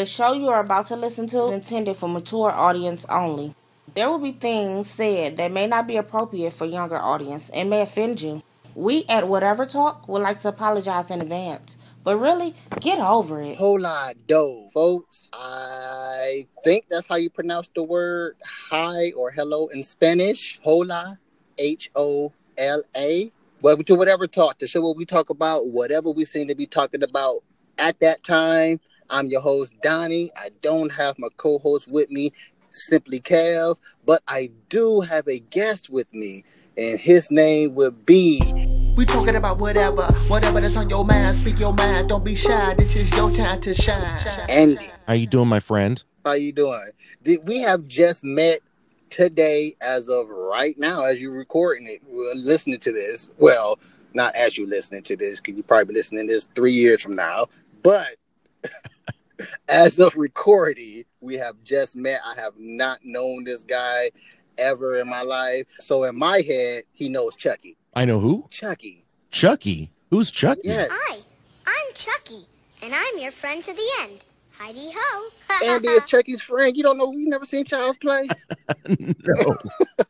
The show you are about to listen to is intended for mature audience only. There will be things said that may not be appropriate for younger audience and may offend you. We at Whatever Talk would like to apologize in advance. But really, get over it. Hola do, folks. I think that's how you pronounce the word hi or hello in Spanish. Hola, H O L A. Welcome to Whatever Talk, the show where we talk about whatever we seem to be talking about at that time. I'm your host, Donnie. I don't have my co host with me, Simply Kev, but I do have a guest with me, and his name would be we talking about whatever, whatever that's on your mind. Speak your mind. Don't be shy. This is your time to shine. Andy. How you doing, my friend? How you doing? We have just met today, as of right now, as you're recording it, listening to this. Well, not as you listening to this, because you probably be listening to this three years from now. But as of recording, we have just met. I have not known this guy ever in my life. So in my head, he knows Chucky. I know who? Chucky. Chucky. Who's Chucky? Yes. Hi, I'm Chucky, and I'm your friend to the end. Heidi ho. Andy is Chucky's friend. You don't know? You never seen Child's Play? no.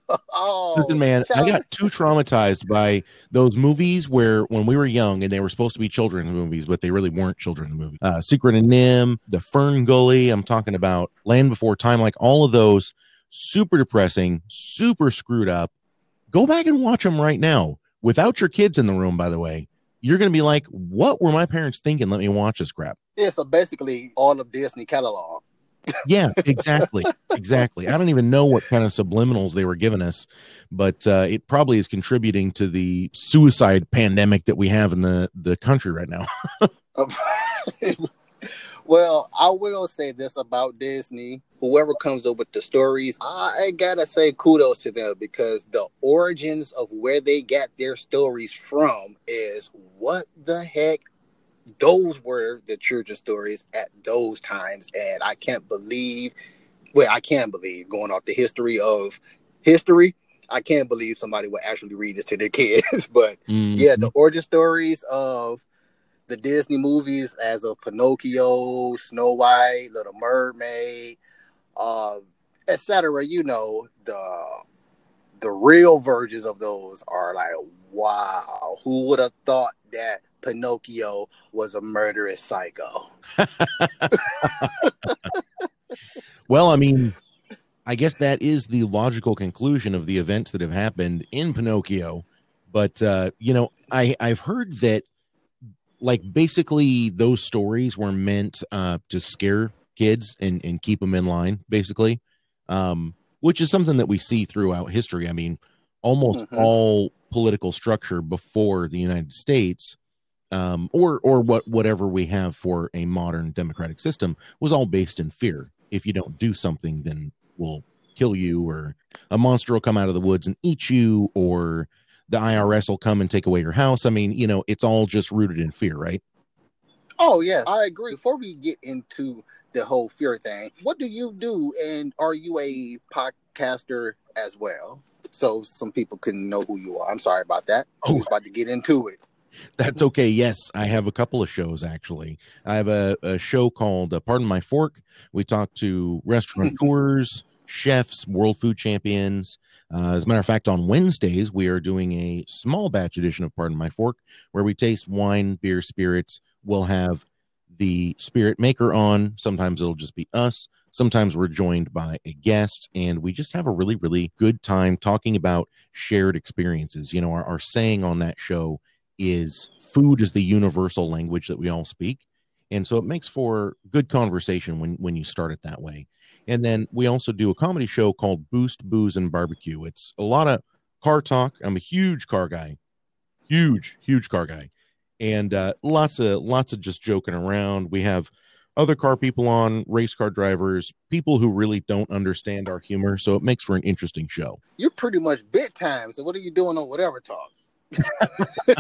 oh, Listen, man, Child- I got too traumatized by those movies where when we were young and they were supposed to be children's movies, but they really weren't children's movies. Uh, Secret of NIMH, The Fern Gully. I'm talking about Land Before Time. Like all of those, super depressing, super screwed up. Go back and watch them right now without your kids in the room. By the way, you're going to be like, "What were my parents thinking? Let me watch this crap." Yeah, so basically all of Disney catalog. Yeah, exactly, exactly. I don't even know what kind of subliminals they were giving us, but uh, it probably is contributing to the suicide pandemic that we have in the the country right now. well, I will say this about Disney. Whoever comes up with the stories, I gotta say kudos to them because the origins of where they got their stories from is what the heck those were the children's stories at those times. And I can't believe, well, I can believe going off the history of history, I can't believe somebody would actually read this to their kids. but yeah, the origin stories of the Disney movies as of Pinocchio, Snow White, Little Mermaid, uh, etc. You know, the the real versions of those are like, wow, who would have thought that Pinocchio was a murderous psycho? well, I mean, I guess that is the logical conclusion of the events that have happened in Pinocchio. But uh, you know, I I've heard that like basically those stories were meant uh, to scare kids and and keep them in line, basically, um, which is something that we see throughout history. I mean, almost Mhm. all political structure before the United States. Um, or or what whatever we have for a modern democratic system was all based in fear. If you don't do something, then we'll kill you, or a monster will come out of the woods and eat you, or the IRS will come and take away your house. I mean, you know, it's all just rooted in fear, right? Oh yes, I agree. Before we get into the whole fear thing, what do you do? And are you a podcaster as well? So some people can know who you are. I'm sorry about that. I was about to get into it. That's okay. Yes, I have a couple of shows actually. I have a, a show called uh, Pardon My Fork. We talk to restaurateurs, chefs, world food champions. Uh, as a matter of fact, on Wednesdays, we are doing a small batch edition of Pardon My Fork where we taste wine, beer, spirits. We'll have the spirit maker on. Sometimes it'll just be us. Sometimes we're joined by a guest, and we just have a really, really good time talking about shared experiences. You know, our, our saying on that show is food is the universal language that we all speak and so it makes for good conversation when when you start it that way and then we also do a comedy show called boost booze and barbecue it's a lot of car talk i'm a huge car guy huge huge car guy and uh, lots of lots of just joking around we have other car people on race car drivers people who really don't understand our humor so it makes for an interesting show You're pretty much bit time. So what are you doing on whatever talk?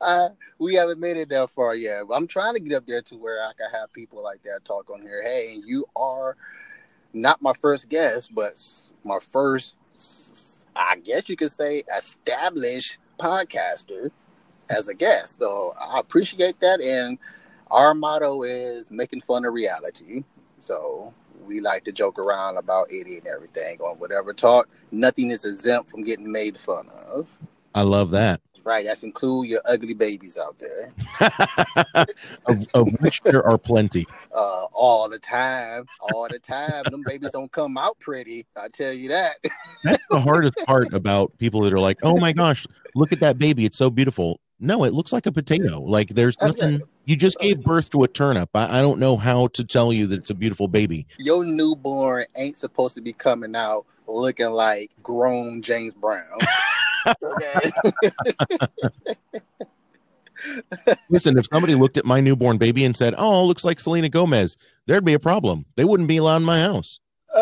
uh, we haven't made it that far yet. I'm trying to get up there to where I can have people like that talk on here. Hey, you are not my first guest, but my first, I guess you could say, established podcaster as a guest. So I appreciate that, and our motto is making fun of reality. So we like to joke around about Eddie and everything on whatever talk. Nothing is exempt from getting made fun of. I love that. Right, that's include your ugly babies out there. of, of which there are plenty. Uh, all the time, all the time. Them babies don't come out pretty. I tell you that. That's the hardest part about people that are like, "Oh my gosh, look at that baby! It's so beautiful." No, it looks like a potato. Like there's nothing. You just oh. gave birth to a turnip. I, I don't know how to tell you that it's a beautiful baby. Your newborn ain't supposed to be coming out looking like grown James Brown. okay. Listen, if somebody looked at my newborn baby and said, "Oh, looks like Selena Gomez," there'd be a problem. They wouldn't be allowed in my house.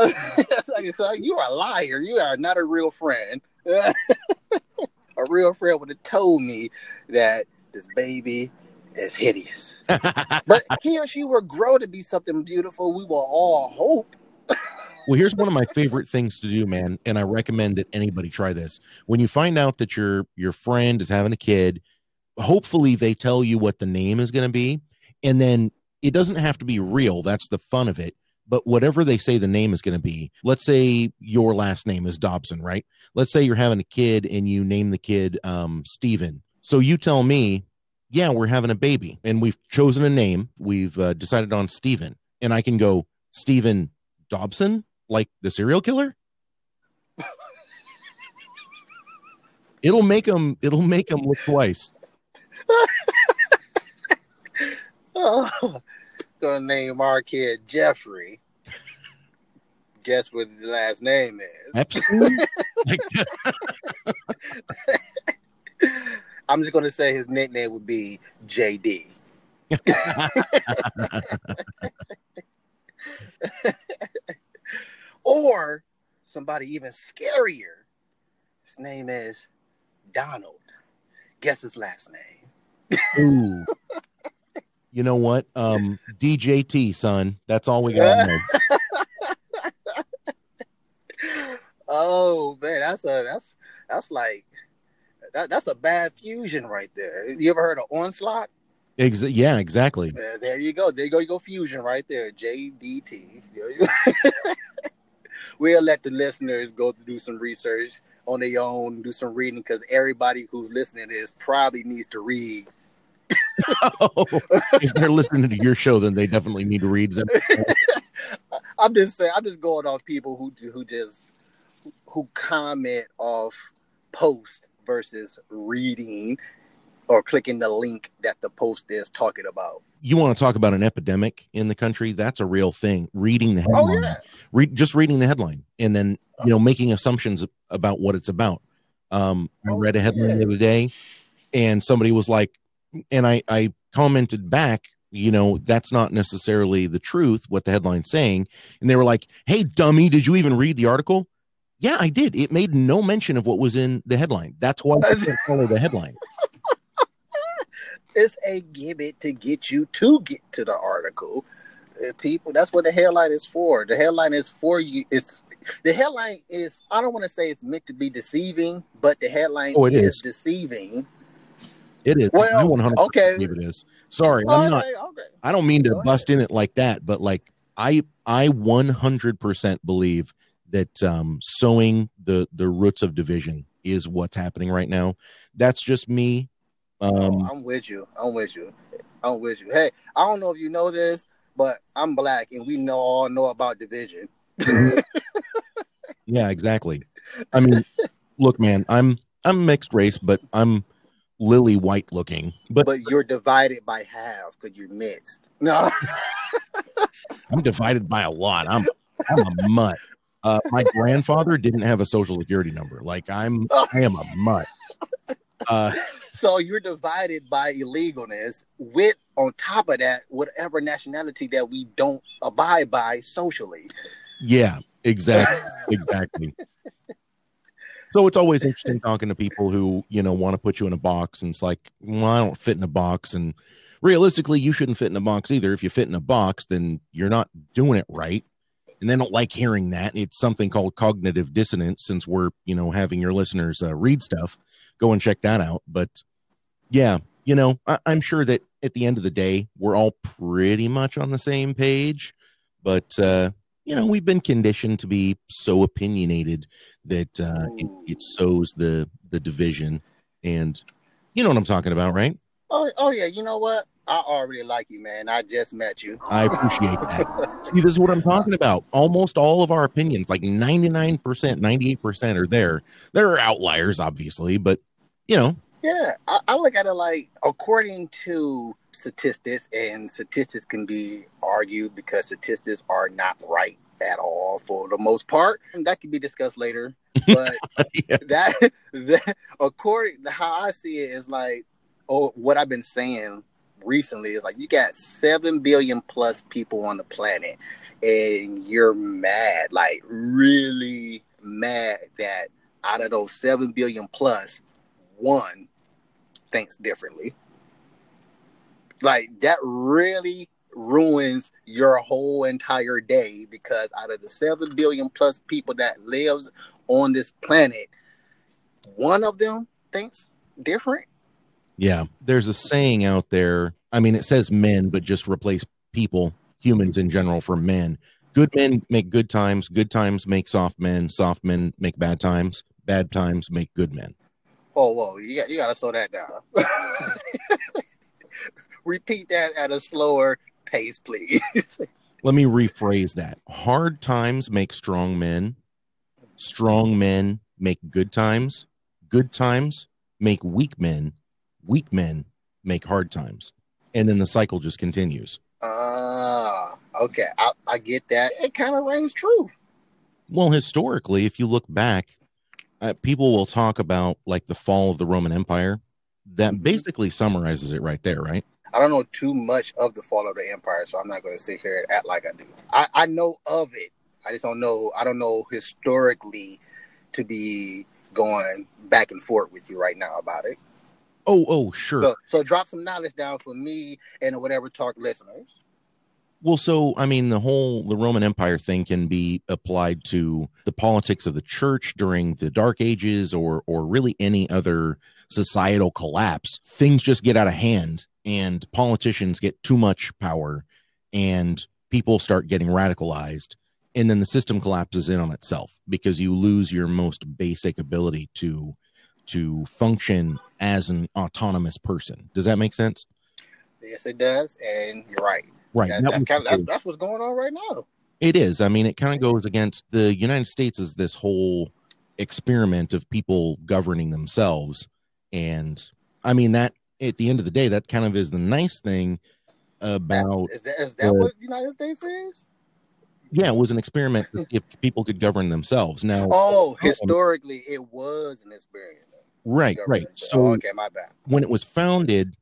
Like, you are a liar. You are not a real friend. a real friend would have told me that this baby is hideous. But he or she will grow to be something beautiful. We will all hope. Well, here's one of my favorite things to do, man, and I recommend that anybody try this. When you find out that your your friend is having a kid, hopefully they tell you what the name is going to be, and then it doesn't have to be real. That's the fun of it. But whatever they say the name is going to be, let's say your last name is Dobson, right? Let's say you're having a kid and you name the kid um, Steven. So you tell me, yeah, we're having a baby and we've chosen a name. We've uh, decided on Steven. And I can go, Steven Dobson, like the serial killer? it'll make them it'll make them look twice. Oh, gonna name our kid Jeffrey. Guess what the last name is? Like, I'm just gonna say his nickname would be JD. or somebody even scarier. His name is Donald. Guess his last name. ooh. You know what? Um DJT, son. That's all we got. Oh man, that's a that's that's like that, that's a bad fusion right there. You ever heard of onslaught? Ex- yeah, exactly. Uh, there you go. There you go. You go fusion right there. JDT. There you go. we'll let the listeners go to do some research on their own, do some reading, because everybody who's listening to this probably needs to read. if they're listening to your show, then they definitely need to read them. I'm just saying. I'm just going off people who who just who comment off post versus reading or clicking the link that the post is talking about. You want to talk about an epidemic in the country? That's a real thing. Reading the Oh headline, yeah. read just reading the headline, and then you know making assumptions about what it's about. Um, I Oh, read a headline yeah. the other day, and somebody was like, and I I commented back, you know, that's not necessarily the truth what the headline's saying, and they were like, "Hey, dummy, did you even read the article?" Yeah, I did. It made no mention of what was in the headline. That's why I can't follow the headline. It's a gimmick to get you to get to the article. Uh, People, that's what the headline is for. The headline is for you. It's the headline is. I don't want to say it's meant to be deceiving, but the headline Oh, it is, is. deceiving. It is. I Well, 100% okay. believe it is. Sorry, I'm not. Okay, okay. I don't mean to Go bust in it like that, but like I I 100% believe that um sowing the the roots of division is what's happening right now. That's just me. Um I'm with you. I'm with you. I'm with you. Hey, I don't know if you know this, but I'm black, and we know all know about division. yeah, exactly. I mean, look man, I'm I'm mixed race, but I'm lily white looking. But But you're divided by half because you're mixed. No, I'm divided by a lot. I'm I'm a mutt. Uh, my grandfather didn't have a social security number. Like I'm I am a mutt. Uh so you're divided by illegalness. With on top of that, whatever nationality that we don't abide by socially. Yeah, exactly, exactly. So it's always interesting talking to people who you know want to put you in a box, and it's like, well, I don't fit in a box, and realistically, you shouldn't fit in a box either. If you fit in a box, then you're not doing it right, and they don't like hearing that. It's something called cognitive dissonance. Since we're you know having your listeners uh, read stuff, go and check that out. But yeah, you know, I- I'm sure that at the end of the day, we're all pretty much on the same page. But uh, you know, we've been conditioned to be so opinionated that uh, it, it sows the the division, and you know what I'm talking about, right? Oh, oh yeah. You know what? I already like you, man. I just met you. I appreciate that. See, this is what I'm talking about. Almost all of our opinions, like 99%, 98% are there. There are outliers, obviously, but you know. Yeah, I, I look at it like according to statistics, and statistics can be argued because statistics are not right at all for the most part. And that can be discussed later. But Yeah. that that according how I see it is like oh what I've been saying recently is like you got seven billion plus people on the planet and you're mad, like really mad that out of those seven billion plus, one thinks differently. Like that really ruins your whole entire day because out of the seven billion plus people that lives on this planet, one of them thinks different. Yeah, there's a saying out there. I mean, it says men, but just replace people, humans in general, for men. Good men make good times. Good times make soft men. Soft men make bad times. Bad times make good men. Whoa, whoa, you got you gotta slow that down. Repeat that at a slower pace, please. Let me rephrase that. Hard times make strong men. Strong men make good times. Good times make weak men. Weak men make hard times. And then the cycle just continues. Ah, okay, I, I get that. It kind of rings true. Well, historically, if you look back, uh, people will talk about like the fall of the Roman Empire. That Mhm. basically summarizes it right there, right? I don't know too much of the fall of the empire, so I'm not going to sit here and act like I do. I, I know of it. I just don't know. I don't know historically to be going back and forth with you right now about it. Oh, oh, sure. So, so drop some knowledge down for me and whatever talk listeners. Well, so I mean, the whole the Roman Empire thing can be applied to the politics of the church during the Dark Ages, or or really any other societal collapse. Things just get out of hand, and politicians get too much power, and people start getting radicalized, and then the system collapses in on itself because you lose your most basic ability to to function as an autonomous person. Does that make sense? Yes, it does, and you're right. Right. That's, That that's kind of that's, that's what's going on right now. It is. I mean, it kind of goes against the United States is this whole experiment of people governing themselves. And I mean, that at the end of the day, that kind of is the nice thing about, Is that, is that uh, what the United States is? yeah, it was an experiment if people could govern themselves. Now, Oh, historically, it was an experience. right, right. So oh, okay, my bad. when it was founded,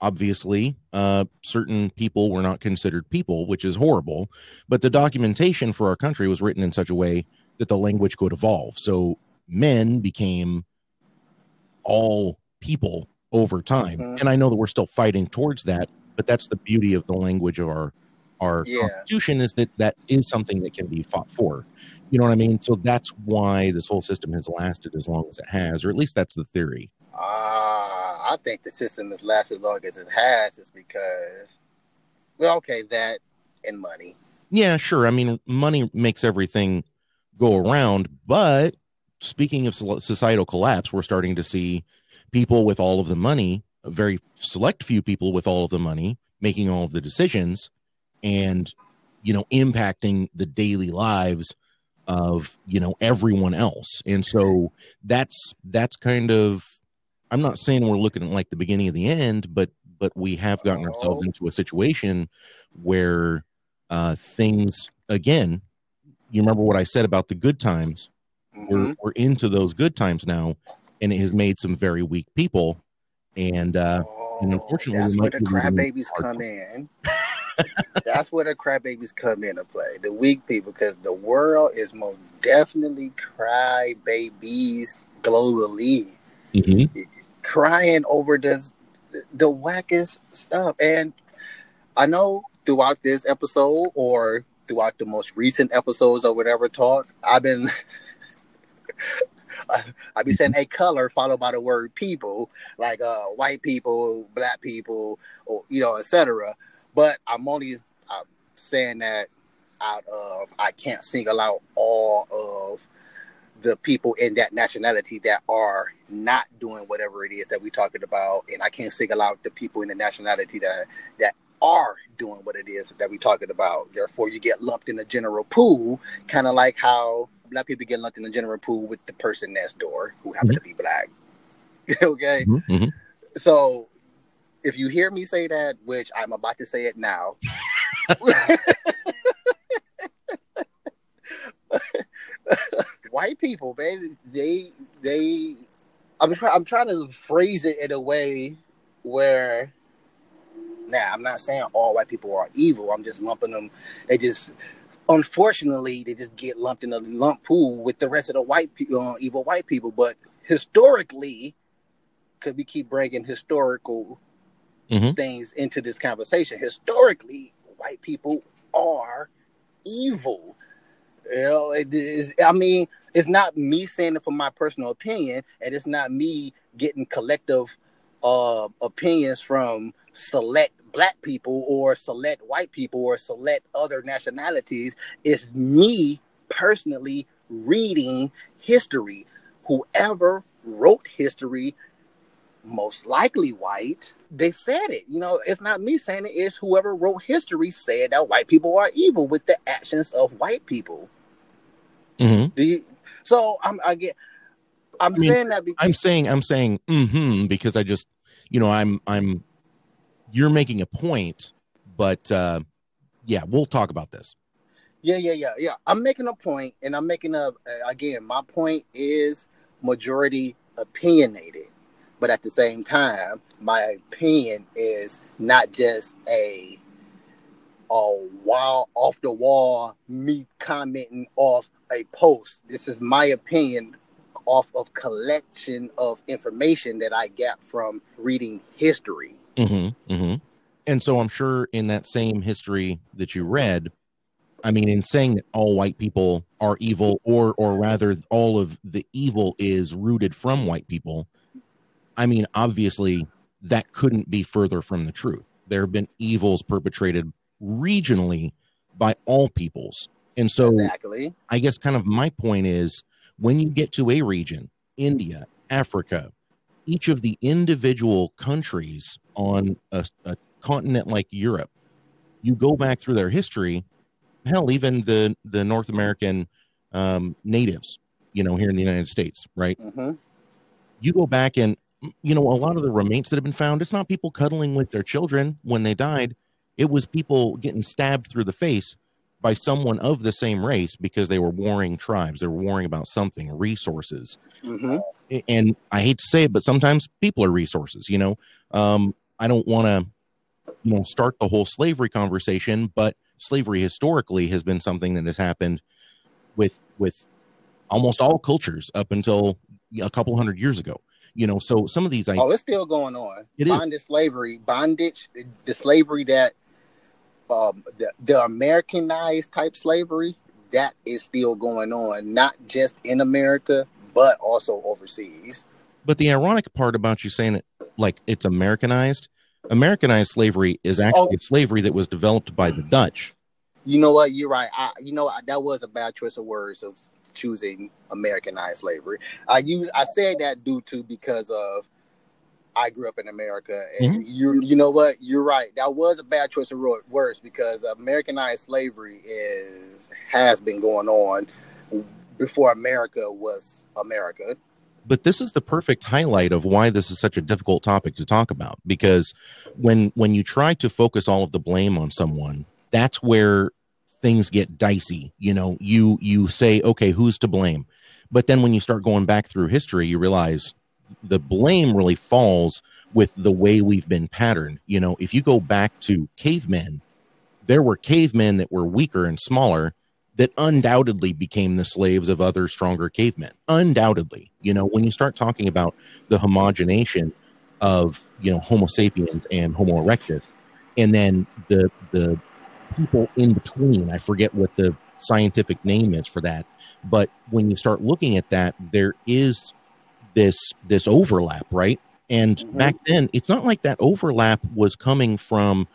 obviously, uh, certain people were not considered people, which is horrible. But the documentation for our country was written in such a way that the language could evolve. So men became all people over time. Mhm. And I know that we're still fighting towards that, but that's the beauty of the language of our our Yeah. constitution is that that is something that can be fought for. You know what I mean? So that's why this whole system has lasted as long as it has, or at least that's the theory. Ah, I think the system has lasted as long as it has is because, well, okay, that and money. Yeah, sure. I mean, money makes everything go around, but speaking of societal collapse, we're starting to see people with all of the money, a very select few people with all of the money, making all of the decisions and, you know, impacting the daily lives of, you know, everyone else. And so that's that's kind of I'm not saying we're looking at like the beginning of the end, but but we have gotten ourselves Oh. into a situation where uh, things again. You remember what I said about the good times? Mhm. We're we're into those good times now, and it has made some very weak people. And uh, and unfortunately, that's where the in crybabies come in. that's where the crybabies come into play. The weak people, because the world is most definitely crybabies globally, Mhm. Crying over this the wackest stuff. And I know throughout this episode or throughout the most recent episodes or whatever talk, I've been I be saying a color followed by the word people, like uh white people, black people, or you know, etc. But I'm only I'm saying that out of I can't single out all of the people in that nationality that are not doing whatever it is that we're talking about, and I can't single out the people in the nationality that that are doing what it is that we're talking about. Therefore, you get lumped in the general pool, kind of like how black people get lumped in the general pool with the person next door who happen mm-hmm. to be black. okay, mm-hmm, mm-hmm. so if you hear me say that, which I'm about to say it now. white people, man, they they I'm trying I'm trying to phrase it in a way where now I'm not saying all white people are evil. I'm just lumping them. They just unfortunately they just get lumped in a lump pool with the rest of the white people, uh, evil white people. But historically, because we keep bringing historical mm-hmm. things into this conversation, historically, white people are evil. You know, it is, I mean, it's not me saying it from my personal opinion, and it's not me getting collective uh, opinions from select black people or select white people or select other nationalities. It's me personally reading history. Whoever wrote history, most likely white, they said it. You know, it's not me saying it, it's whoever wrote history said that white people are evil with the actions of white people. Mm-hmm. Do you? So I'm I get. I'm I mean, saying that. Because, I'm saying I'm saying mm-hmm because I just you know I'm I'm you're making a point, but uh, yeah, we'll talk about this. Yeah, yeah, yeah, yeah. I'm making a point, and I'm making a again. My point is majority opinionated, but at the same time, my opinion is not just a a wild off the wall me commenting off a post. This is my opinion off of collection of information that I got from reading history. Mm-hmm, mm-hmm. And so I'm sure in that same history that you read, I mean, in saying that all white people are evil, or or rather, all of the evil is rooted from white people. I mean, obviously, that couldn't be further from the truth. There have been evils perpetrated regionally by all peoples and so, exactly. I guess kind of my point is when you get to a region, India, Africa, each of the individual countries on a, a continent like Europe, you go back through their history. Hell, even the the North American um, natives, you know, here in the United States, right? Mm-hmm. You go back and you know a lot of the remains that have been found. It's not people cuddling with their children when they died. It was people getting stabbed through the face by someone of the same race because they were warring tribes. They were warring about something, resources. Mm-hmm. And I hate to say it, but sometimes people are resources. You know, um, I don't want to, you know, start the whole slavery conversation, but slavery historically has been something that has happened with with almost all cultures up until a couple hundred years ago. You know, so some of these, I, oh, it's still going on. It bondage is. slavery, bondage, the slavery that um, the, the Americanized type slavery that is still going on, not just in America, but also overseas. But the ironic part about you saying it like it's Americanized, Americanized slavery is actually oh, slavery that was developed by the Dutch. You know what? You're right. I, you know that was a bad choice of words of choosing Americanized slavery. I use I said that due to because of I grew up in America, and mm-hmm. you you know what? You're right. That was a bad choice of words because Americanized slavery is has been going on before America was America. But this is the perfect highlight of why this is such a difficult topic to talk about because when when you try to focus all of the blame on someone, that's where things get dicey. You know, you you say, okay, who's to blame? But then when you start going back through history, you realize the blame really falls with the way we've been patterned. You know, if you go back to cavemen, there were cavemen that were weaker and smaller that undoubtedly became the slaves of other stronger cavemen. Undoubtedly, you know, when you start talking about the homogenation of you know Homo sapiens and Homo erectus, and then the the people in between, I forget what the scientific name is for that. But when you start looking at that, there is this this overlap, right? And Mhm. back then, it's not like that overlap was coming from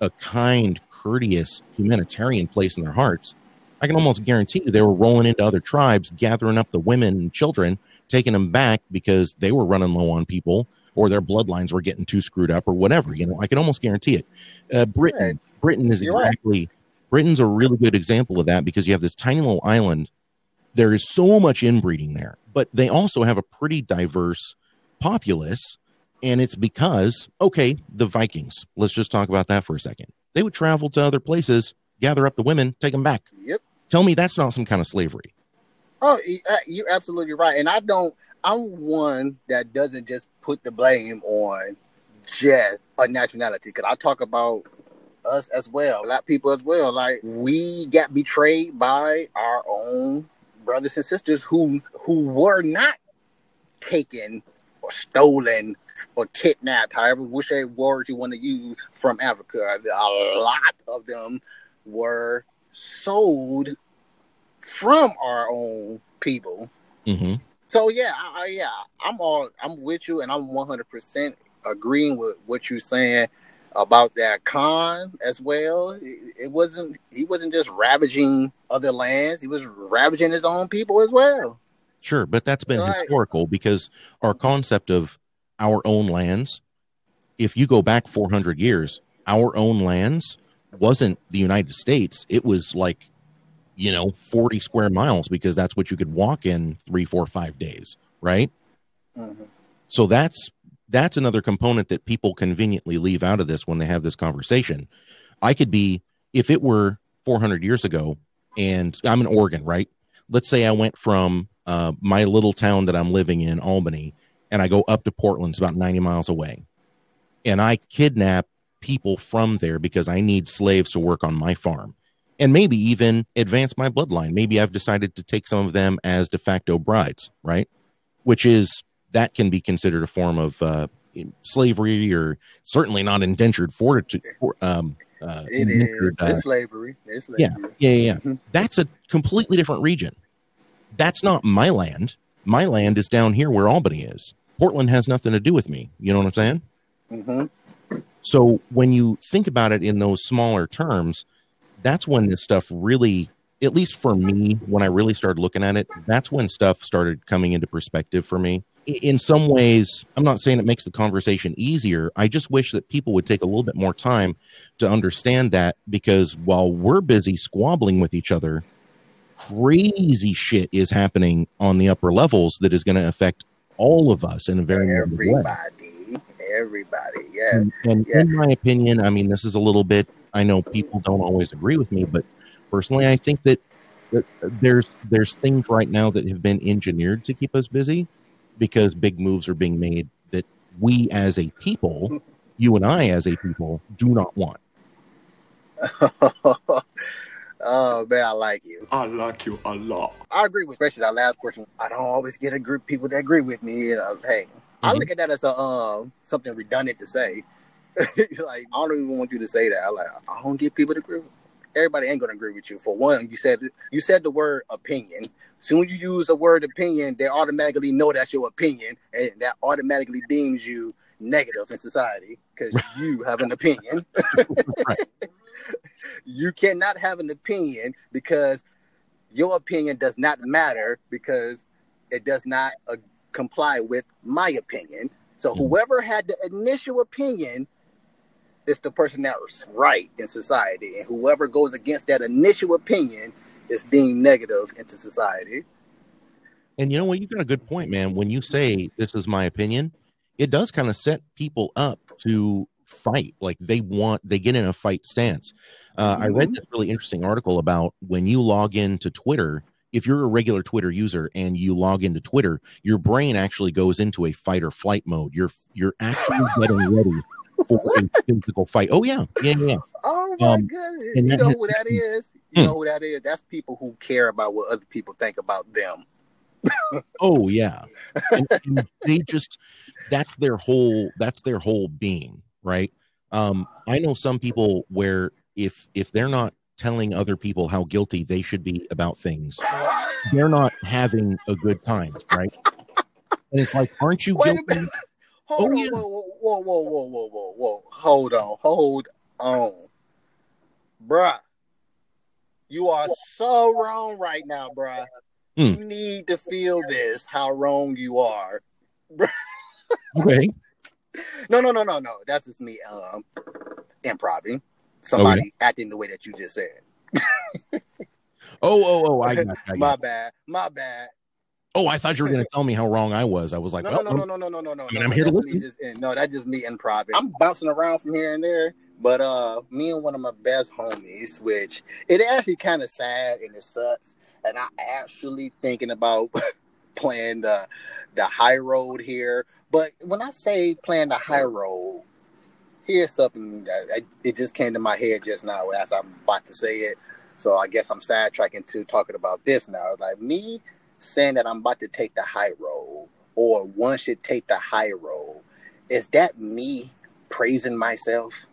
a kind, courteous, humanitarian place in their hearts. I can almost guarantee you they were rolling into other tribes, gathering up the women and children, taking them back because they were running low on people or their bloodlines were getting too screwed up or whatever. You know, I can almost guarantee it. Uh, Britain, Britain is You're right. exactly Britain's a really good example of that because you have this tiny little island. There is so much inbreeding there, but they also have a pretty diverse populace. And it's because, okay, the Vikings, let's just talk about that for a second. They would travel to other places, gather up the women, take them back. Yep. Tell me that's not some kind of slavery. Oh, uh, you're absolutely right. And I don't. I'm one that doesn't just put the blame on just a nationality. Because I talk about us as well, black people as well. Like we got betrayed by our own brothers and sisters who who were not taken or stolen or kidnapped, however which word you want to use from Africa. A lot of them were sold from our own people. Mm-hmm. So yeah, I, I- yeah, I'm all I'm with you, and I'm 100 percent agreeing with what you're saying about that Khan as well. It, wasn't he wasn't just ravaging other lands; he was ravaging his own people as well. Sure, but that's been historical because our concept of our own lands, if you go back 400 years, our own lands wasn't the United States. It was like, you know, 40 square miles because that's what you could walk in three, four, five days, right? Mhm. So that's that's another component that people conveniently leave out of this when they have this conversation. I could be if it were 400 years ago and I'm in Oregon, right? Let's say I went from uh, my little town that I'm living in, Albany, and I go up to Portland, it's about 90 miles away. And I kidnap people from there because I need slaves to work on my farm and maybe even advance my bloodline. Maybe I've decided to take some of them as de facto brides, right? Which is that can be considered a form of uh, slavery or certainly not indentured fortitude. For, um, uh, It indentured, uh, it's slavery. It's yeah. slavery. yeah, yeah, yeah. Mhm. That's a completely different region. That's not my land. My land is down here where Albany is. Portland has nothing to do with me. You know what I'm saying? Mhm. So when you think about it in those smaller terms, that's when this stuff really, at least for me, when I really started looking at it, that's when stuff started coming into perspective for me. In some ways, I'm not saying it makes the conversation easier. I just wish that people would take a little bit more time to understand that because while we're busy squabbling with each other, crazy shit is happening on the upper levels that is going to affect all of us in a very negative way. Everybody, everybody, yeah. And, and Yeah. in my opinion, I mean, this is a little bit. I know people don't always agree with me, but personally, I think that, that uh, there's there's things right now that have been engineered to keep us busy because big moves are being made that we as a people, you and I as a people, do not want. oh man, I like you. I like you a lot. I agree with especially that last question. I don't always get a group people that agree with me. You know, hey, I Mhm. look at that as a um something redundant to say. like I don't even want you to say that. I like I don't get people to agree. with Everybody ain't gonna agree with you. For one, you said you said the word opinion. Soon you use the word opinion, they automatically know that's your opinion, and that automatically deems you negative in society because you have an opinion. You cannot have an opinion because your opinion does not matter because it does not uh, comply with my opinion. So Mhm. whoever had the initial opinion is the person that's right in society, and whoever goes against that initial opinion is deemed negative into society. And you know what? You got a good point, man. When you say this is my opinion, it does kind of set people up to fight. Like they want, they get in a fight stance. Uh, I read this really interesting article about when you log into Twitter. If you're a regular Twitter user and you log into Twitter, your brain actually goes into a fight or flight mode. You're you're actually getting ready for a physical fight. Oh yeah, yeah, yeah. Oh my Um, goodness! You know has- who that is? You Hmm. know who that is? That's people who care about what other people think about them. Oh yeah, and, and they just that's their whole that's their whole being, right? Um, I know some people where if if they're not telling other people how guilty they should be about things, they're not having a good time, right? And it's like, aren't you Wait guilty? Hold Oh, on, yeah. whoa, whoa, whoa, whoa, whoa, whoa, whoa. Hold on, hold on. Bruh. You are so wrong right now, bruh. Hmm. You need to feel this, how wrong you are. Okay. No, no, no, no, no. That's just me um improving. Somebody acting the way that you just said. Oh, oh, oh, I got, I My got. you. bad. My bad. Oh, I thought you were going to tell me how wrong I was. I was like, no, well, no, no, no, no, no, no, no. I mean, I'm here to listen. Just, no, that's just me improv. I'm bouncing around from here and there, but uh, me and one of my best homies, which it actually kind of sad and it sucks, and I actually thinking about playing the the high road here. But when I say playing the high road, here's something that I, it just came to my head just now as I'm about to say it. So I guess I'm sidetracking to talking about this now. Like me saying that I'm about to take the high road or one should take the high road. Is that me praising myself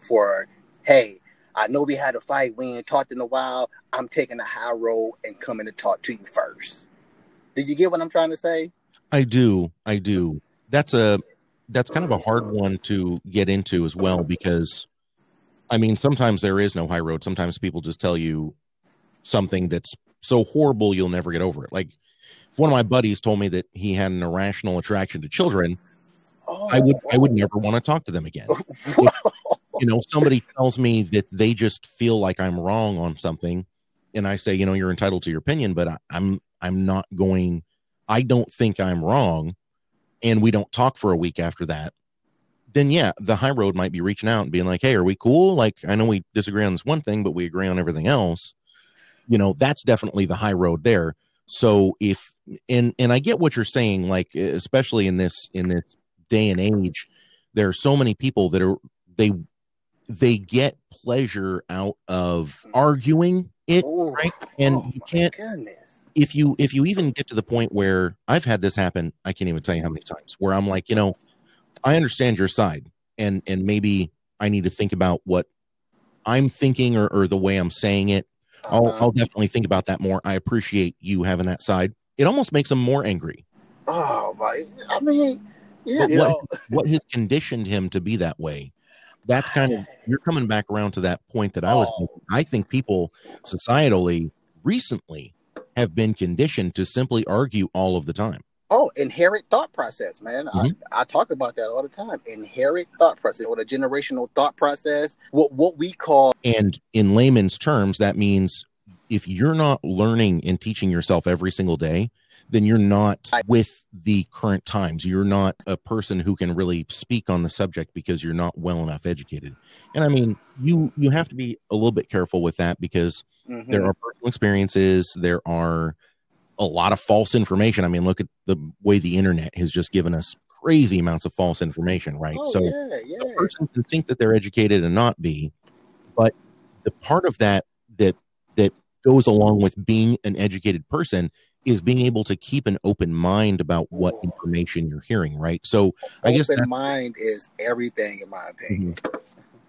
for, hey, I know we had a fight, we ain't talked in a while. I'm taking the high road and coming to talk to you first. Did you get what I'm trying to say? I do. I do. That's a that's kind of a hard one to get into as well because I mean sometimes there is no high road. Sometimes people just tell you something that's so horrible you'll never get over it. Like if one of my buddies told me that he had an irrational attraction to children, Oh, I would I would never want to talk to them again. you know, somebody tells me that they just feel like I'm wrong on something, and I say, you know, you're entitled to your opinion, but I, I'm I'm not going. I don't think I'm wrong, and we don't talk for a week after that. Then yeah, the high road might be reaching out and being like, "Hey, are we cool? Like, I know we disagree on this one thing, but we agree on everything else." You know, that's definitely the high road there. So if and and I get what you're saying, like especially in this in this day and age, there are so many people that are they they get pleasure out of arguing it Oh, right and oh you can't Goodness. if you if you even get to the point where i've had this happen i can't even tell you how many times where i'm like you know i understand your side and and maybe i need to think about what i'm thinking or, or the way i'm saying it I'll, Uh-huh. I'll definitely think about that more i appreciate you having that side it almost makes him more angry Oh my! I mean, yeah, what- know, what has conditioned him to be that way that's kind of you're coming back around to that point that i was Oh. i think people societally recently have been conditioned to simply argue all of the time Oh, inherent thought process, man. Mhm. I, I talk about that all the time. Inherent thought process or the generational thought process. What what we call and in layman's terms that means if you're not learning and teaching yourself every single day then you're not with the current times you're not a person who can really speak on the subject because you're not well enough educated and i mean you you have to be a little bit careful with that because Mhm. there are personal experiences there are a lot of false information i mean look at the way the internet has just given us crazy amounts of false information right Oh, so yeah, a person can think that they're educated and not be but the part of that that that goes along with being an educated person is being able to keep an open mind about what information you're hearing right so i guess Open mind is everything, in my opinion. Mm-hmm.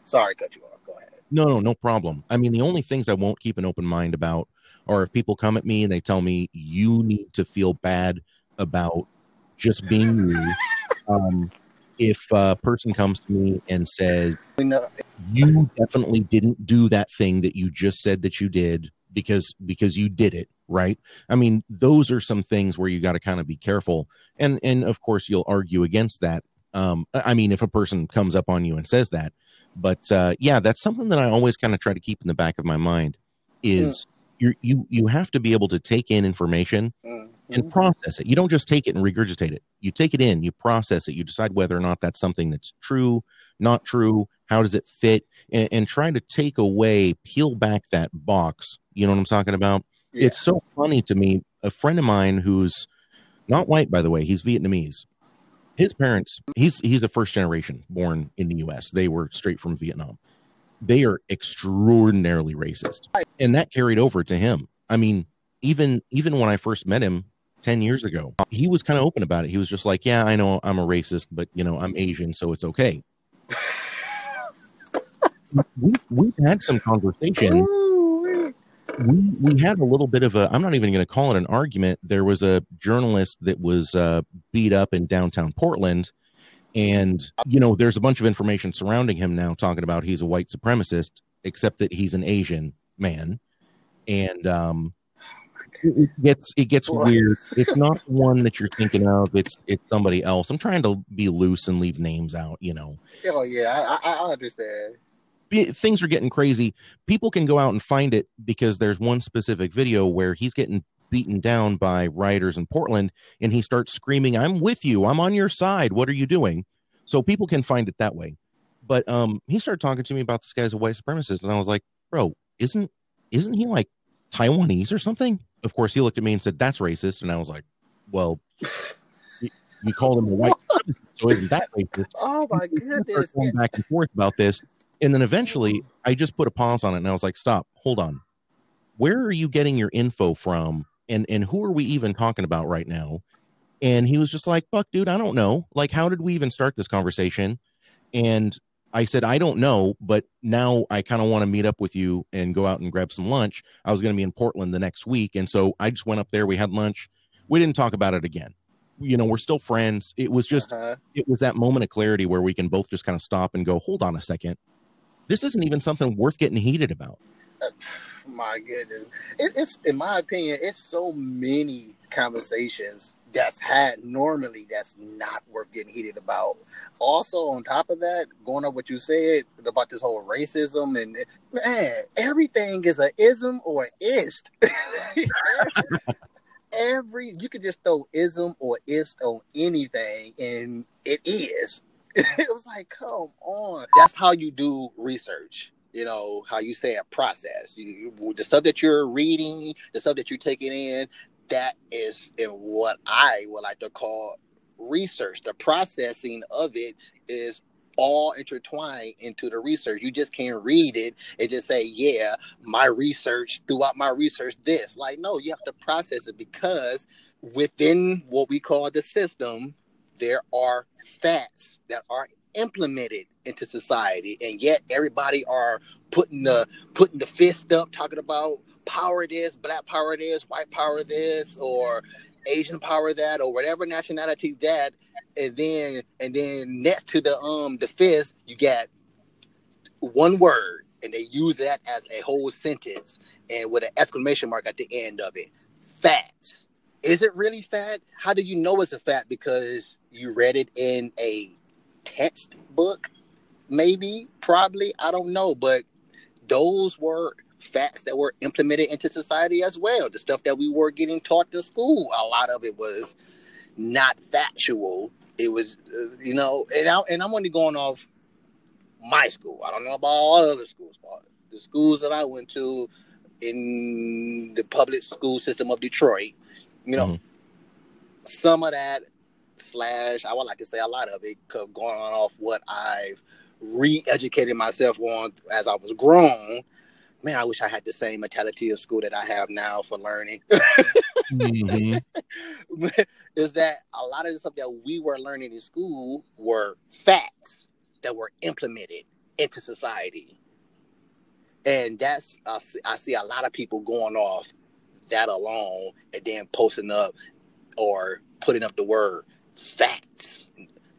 Sorry, cut you off. Go ahead. no no no problem i mean the only things i won't keep an open mind about are if people come at me and they tell me you need to feel bad about just being you um if a person comes to me and says you definitely didn't do that thing that you just said that you did because because you did it right? I mean those are some things where you got to kind of be careful. And and of course you'll argue against that. Um i mean if a person comes up on you and says that. But uh yeah that's something that i always kind of try to keep in the back of my mind is you you you have to be able to take in information Mhm. and process it. You don't just take it and regurgitate it. You take it in, you process it, you decide whether or not that's something that's true, not true, how does it fit, and, and try to take away, peel back that box. You know what I'm talking about? Yeah. It's so funny to me. A friend of mine who's not white, by the way, he's Vietnamese. His parents, he's he's a first generation born in the US. They were straight from Vietnam. They are extraordinarily racist. And that carried over to him. I mean, even even when I first met him 10 years ago, he was kind of open about it. He was just like, Yeah, I know I'm a racist, but you know, I'm Asian, so it's okay. we, we've had some conversation. We, we had a little bit of a, I'm not even going to call it an argument. There was a journalist that was uh, beat up in downtown Portland. And, you know, there's a bunch of information surrounding him now talking about he's a white supremacist, except that he's an Asian man. And, um, it gets it gets weird. It's not one that you're thinking of. It's it's somebody else. I'm trying to be loose and leave names out. You know. Oh yeah, I, I understand. Things are getting crazy. People can go out and find it because there's one specific video where he's getting beaten down by rioters in Portland, and he starts screaming, "I'm with you. I'm on your side. What are you doing?" So people can find it that way. But um, he started talking to me about this guy's a white supremacist, and I was like, "Bro, isn't isn't he like Taiwanese or something?" of course, he looked at me and said, "That's racist," and I was like, "Well." You called him a white, supremacist, so isn't that racist? Oh my goodness! Going back and forth about this, and then eventually, I just put a pause on it, and I was like, "Stop, hold on. Where are you getting your info from, and and who are we even talking about right now?" And he was just like, "Fuck, dude, I don't know. Like, how did we even start this conversation?" And I said, I don't know, but now I kind of want to meet up with you and go out and grab some lunch. I was going to be in Portland the next week. And so I just went up there. We had lunch. We didn't talk about it again. You know, we're still friends. It was just, uh-huh. it was that moment of clarity where we can both just kind of stop and go, hold on a second. This isn't even something worth getting heated about. My goodness. It, it's, in my opinion, it's so many conversations that's had normally that's not worth getting heated about. Also, on top of that, going up what you said about this whole racism and man, everything is a ism or ist. Every you could just throw ism or ist on anything, and it is. it was like, come on. That's how you do research you know how you say a process you, the stuff that you're reading the stuff that you're taking in that is in what I would like to call research. The processing of it is all intertwined into the research. You just can't read it and just say, yeah, my research throughout my research this. Like, no, you have to process it because within what we call the system, there are facts that are implemented into society. And yet everybody are putting the putting the fist up talking about power this, black power this, white power this, or Asian power that, or whatever nationality that, and then and then next to the um the fist, you got one word, and they use that as a whole sentence, and with an exclamation mark at the end of it. Fat. Is it really fat? How do you know it's a fat? Because you read it in a textbook, maybe, probably. I don't know, but those were facts that were implemented into society as well. The stuff that we were getting taught in school, a lot of it was not factual. It was, uh, you know, and, I, and I'm only going off my school. I don't know about all other schools, but the schools that I went to in the public school system of Detroit, you know, mm-hmm. some of that slash, I would like to say a lot of it, because going off what I've re-educated myself on as I was grown man, I wish I had the same mentality of school that I have now for learning. mm-hmm. Is that a lot of the stuff that we were learning in school were facts that were implemented into society. And that's, I see, I see a lot of people going off that alone and then posting up or putting up the word facts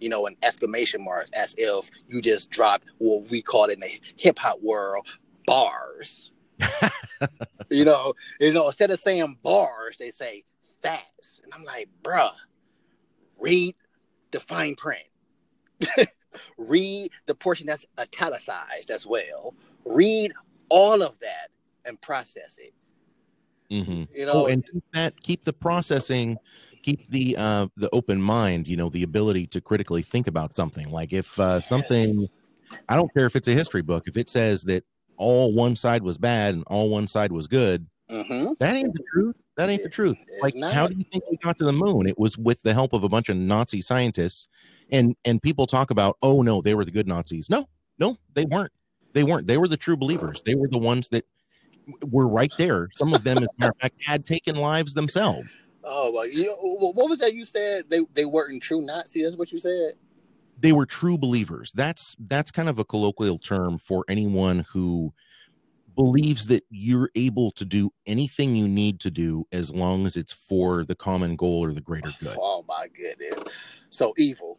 you know, an exclamation marks as if you just dropped what we call in the hip hop world bars. you know, you know, instead of saying bars, they say facts. And I'm like, bruh, read the fine print. read the portion that's italicized as well. Read all of that and process it. Mm-hmm. You know, oh, and keep that keep the processing, keep the uh the open mind. You know, the ability to critically think about something. Like if uh, yes. something, I don't care if it's a history book. If it says that all one side was bad and all one side was good. Mm-hmm. That ain't the truth. That ain't the truth. like, how do you think we got to the moon? It was with the help of a bunch of Nazi scientists, and and people talk about, oh no, they were the good Nazis. No, no, they weren't. They weren't. They were the true believers. They were the ones that were right there. Some of them, as a matter of fact, had taken lives themselves. Oh, well, you, what was that you said? They they weren't true Nazis. That's what you said. they were true believers. That's that's kind of a colloquial term for anyone who believes that you're able to do anything you need to do as long as it's for the common goal or the greater good. Oh my goodness. So evil.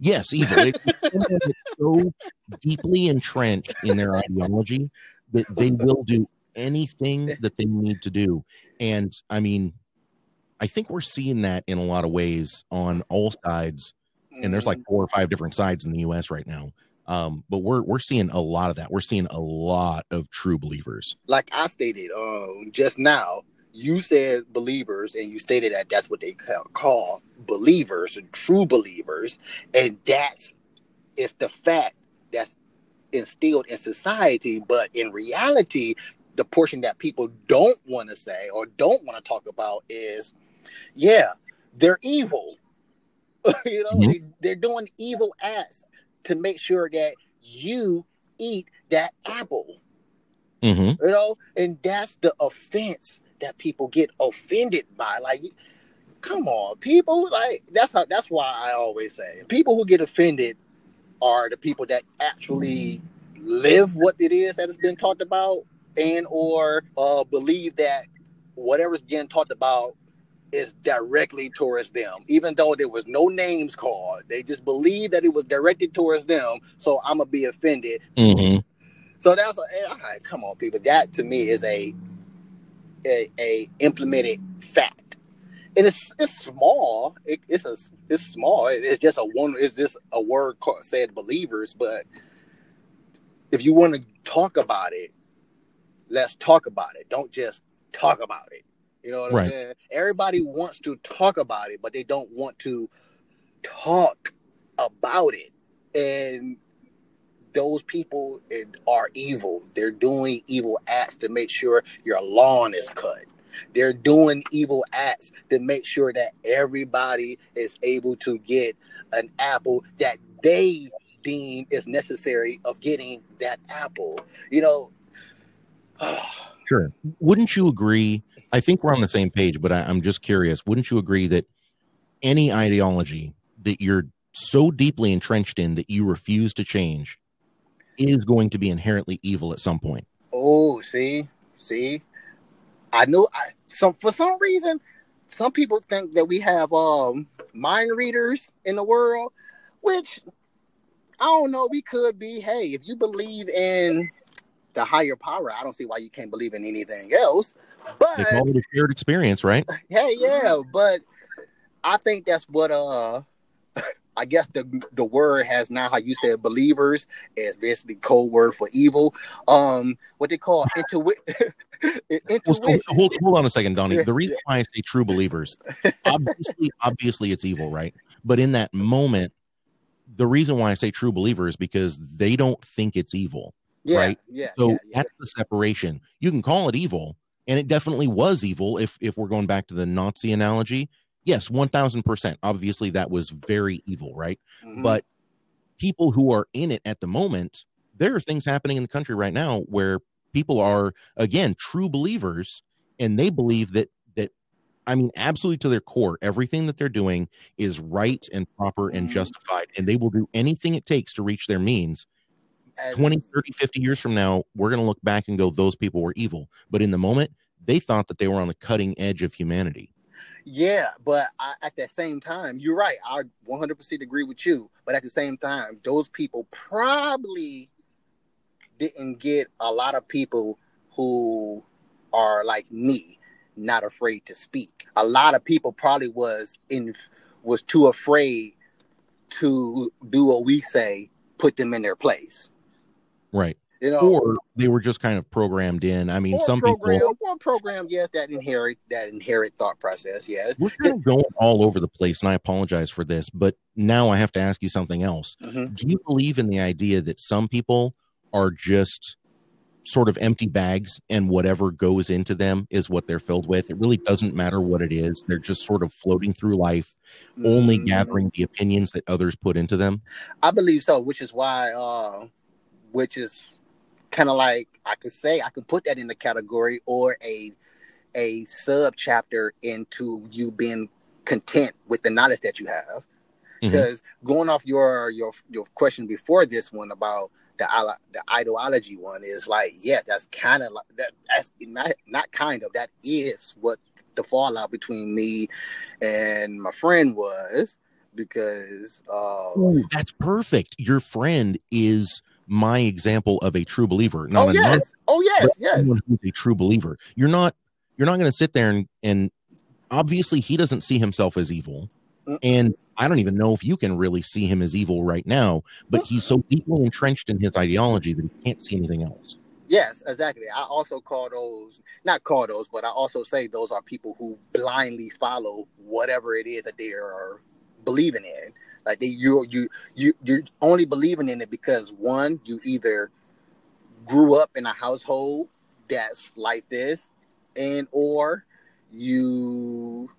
Yes, evil. It- it's so deeply entrenched in their ideology that they will do anything that they need to do. And I mean, I think we're seeing that in a lot of ways on all sides. And there's like four or five different sides in the US right now. Um, but we're we're seeing a lot of that. We're seeing a lot of true believers. like I stated um just now, you said believers, and you stated that that's what they call believers, true believers, and that's it's the fact that's instilled in society. But in reality, the portion that people don't want to say or don't want to talk about is, yeah, they're evil. you know, Mhm. they, they're doing evil acts to make sure that you eat that apple hmm you know and that's the offense that people get offended by like come on people like that's how that's why i always say people who get offended are the people that actually live what it is that has been talked about and or uh believe that whatever's getting talked about is directly towards them even though there was no names called they just believe that it was directed towards them so i'm gonna be offended hmm so that's a, eh, all right. Come on, people. That to me is a a, a implemented fact, and it's it's small. It, it's a it's small. It- it's just a one. It's just a word called, said believers. But if you want to talk about it, let's talk about it. Don't just talk about it. You know what Right. I'm saying? Everybody wants to talk about it, but they don't want to talk about it. And those people are evil. They're doing evil acts to make sure your lawn is cut. They're doing evil acts to make sure that everybody is able to get an apple that they deem is necessary of getting that apple. You know, Sure. Wouldn't you agree? I think we're on the same page, but I, I'm just curious. Wouldn't you agree that any ideology that you're so deeply entrenched in that you refuse to change is going to be inherently evil at some point? oh, see, see, I know. I some for some reason, some people think that we have um mind readers in the world, which I don't know. We could be. Hey, if you believe in the higher power, I don't see why you can't believe in anything else. But They call it a shared experience, right? Yeah, yeah, but I think that's what uh I guess the the word has now how you said believers is basically code word for evil. Um what they call intuit Well, so- intuition. hold, hold on a second, Donnie. The reason why I say true believers, obviously, obviously it's evil, right? But in that moment, the reason why I say true believers because they don't think it's evil. yeah, right? Yeah, So yeah, yeah. that's the separation. You can call it evil, and it definitely was evil. If if we're going back to the Nazi analogy, yes, one thousand percent. Obviously, that was very evil, right? Mhm. But people who are in it at the moment, there are things happening in the country right now where people are again true believers, and they believe that that. I mean, absolutely to their core, everything that they're doing is right and proper and Mhm. justified, and they will do anything it takes to reach their means. And- 20 30 50 years from now we're going to look back and go those people were evil but in the moment they thought that they were on the cutting edge of humanity Yeah, but I, at the same time, you're right. I 100% agree with you. But at the same time, those people probably didn't get a lot of people who are like me, not afraid to speak. A lot of people probably was in was too afraid to do what we say, put them in their place. Right You know, or they were just kind of programmed in i mean some program, people or program, yes, that inherit that inherit thought process, yes. we're kind of going all over the place and i apologize for this but now i have to ask you something else Mhm. do you believe in the idea that some people are just sort of empty bags and whatever goes into them is what they're filled with it really doesn't matter what it is they're just sort of floating through life only Mhm. gathering the opinions that others put into them I believe so, which is why, uh, which is kind of like I could say I could put that in the category or a a sub chapter into you being content with the knowledge that you have. Mhm. Because going off your your your question before this one about the the ideology one is like, yeah, that's kind of like that. That's not not kind of that is what the fallout between me and my friend was because uh, Ooh, that's perfect. Your friend is my example of a true believer. Not oh yes, oh yes, yes. who's a true believer. You're not you're not going to sit there and and obviously he doesn't see himself as evil. Mm. And I don't even know if you can really see him as evil right now, but he's so deeply entrenched in his ideology that he can't see anything else. Yes, exactly. I also call those not call those, but I also say those are people who blindly follow whatever it is that they are believing in. Like they you you you you're only believing in it because one, you either grew up in a household that's like this, and or you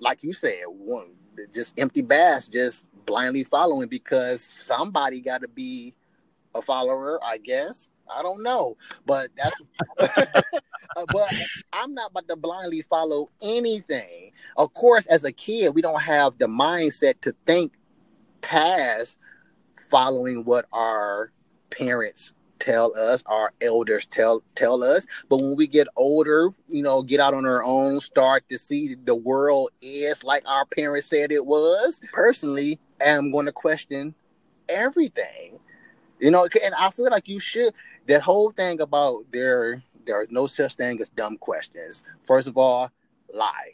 like you said, one just empty bass, just blindly following because somebody got to be a follower, I guess. I don't know, but that's. Uh, but I'm not about to blindly follow anything. Of course, as a kid, we don't have the mindset to think past following what our parents tell us, our elders tell tell us. But when we get older, you know, get out on our own, start to see the world is like our parents said it was. Personally, I am going to question everything. You know, and I feel like you should. That whole thing about there, there are no such thing as dumb questions. First of all, lie.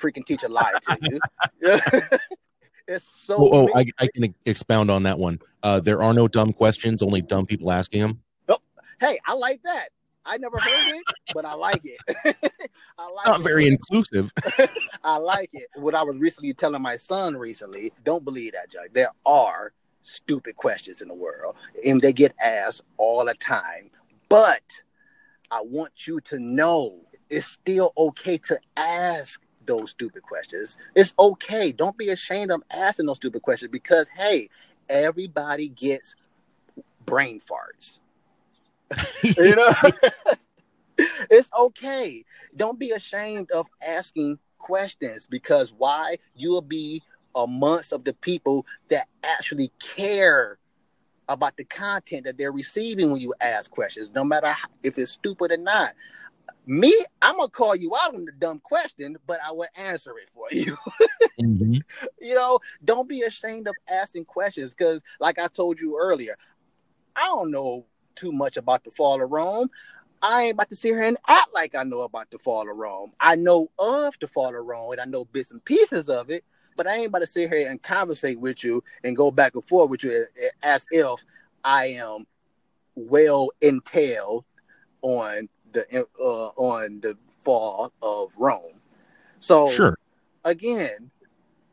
Freaking teacher lied to you. it's so. Oh, oh. I, I can expound on that one. Uh, there are no dumb questions, only dumb people asking them. Oh, hey, I like that. I never heard it, but I like it. I like Not it. very inclusive. I like it. What I was recently telling my son recently, don't believe that, Judge. There are stupid questions in the world, and they get asked all the time. But I want you to know it's still okay to ask those stupid questions. It's okay. Don't be ashamed of asking those stupid questions because, hey, everybody gets brain farts. you know it's okay don't be ashamed of asking questions because why you'll be amongst of the people that actually care about the content that they're receiving when you ask questions no matter if it's stupid or not me i'm gonna call you out on the dumb question but i will answer it for you. Mhm. you know don't be ashamed of asking questions because like i told you earlier i don't know too much about the fall of rome. I ain't about to sit here and act like i know about the fall of rome. I know of the fall of rome and i know bits and pieces of it but i ain't about to sit here and conversate with you and go back and forth with you as if i am well entailed on the uh, on the fall of rome so Sure. again,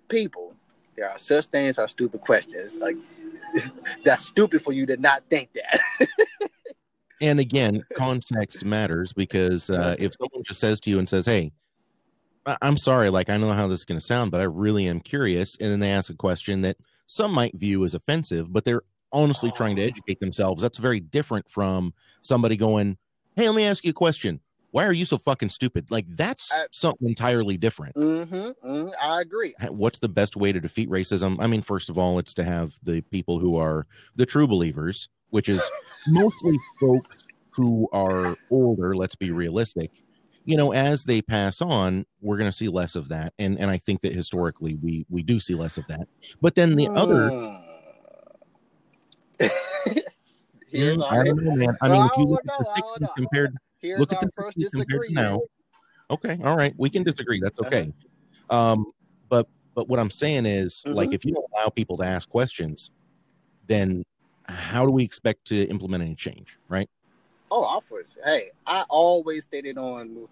people, there are such things as stupid questions. Like that's stupid for you to not think that. And again, context matters because uh, if someone just says to you and says, "Hey, I'm sorry, like I know how this is going to sound, but I really am curious," and then they ask a question that some might view as offensive, but they're honestly trying to educate themselves. That's very different from somebody going, "Hey, let me ask you a question. Why are you so fucking stupid?" Like that's I- something entirely different. mm-hmm, I agree. What's the best way to defeat racism? I mean, first of all, it's to have the people who are the true believers, which is mostly folks who are older. Let's be realistic. You know, as they pass on, we're going to see less of that, and and I think that historically we we do see less of that. But then the other, Mm. Here's Mm, I don't know, man. I mean, if you look at the know, I don't '60s compared, look at the 60s compared to now. Okay, all right, we can disagree. That's okay. Um, but but what I'm saying is, like, Mhm. if you don't allow people to ask questions, then how do we expect to implement any change, right? Oh, offers. Hey, I always stated on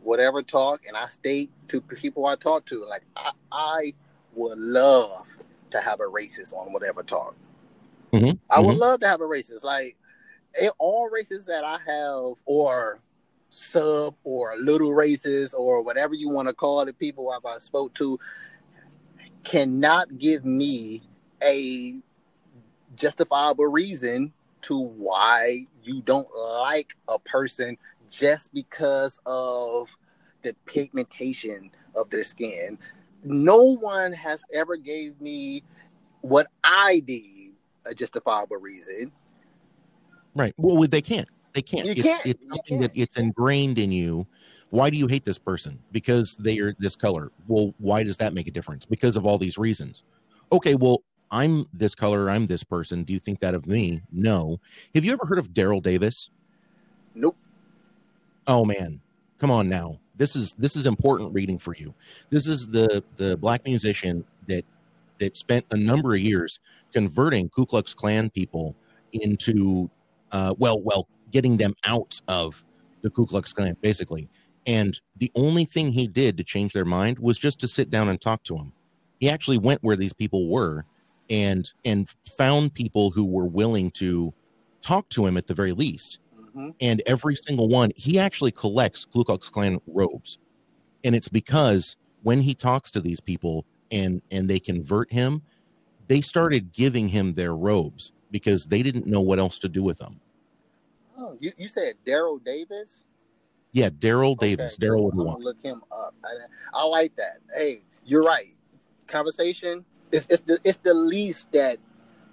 whatever talk, and I state to people I talk to, like I, I would love to have a racist on whatever talk. Mhm, I would mhm. love to have a racist. Like eh, all races that I have, or sub, or little races, or whatever you want to call the people I've I spoke to, cannot give me a justifiable reason to why you don't like a person just because of the pigmentation of their skin. No one has ever gave me what I deem a justifiable reason. Right. Well, they can't. They can't. You it's can't. it's You something can't. that it's ingrained in you. Why do you hate this person? Because they are this color. Well, why does that make a difference? Because of all these reasons. Okay, well, I'm this color, I'm this person. Do you think that of me? No. Have you ever heard of Daryl Davis? Nope. Oh man. Come on now. This is this is important reading for you. This is the the black musician that that spent a number of years converting Ku Klux Klan people into uh well well getting them out of the Ku Klux Klan basically. And the only thing he did to change their mind was just to sit down and talk to them. He actually went where these people were and and found people who were willing to talk to him at the very least Mhm. and every single one he actually collects Ku Klux Klan robes, and it's because when he talks to these people and and they convert him, they started giving him their robes because they didn't know what else to do with them. Oh, you, you said Daryl Davis? Yeah, Daryl Davis, Okay, Daryl I'm a gonna Y. look him up. I, I like that. Hey, you're right. Conversation it's, it's the it's the least that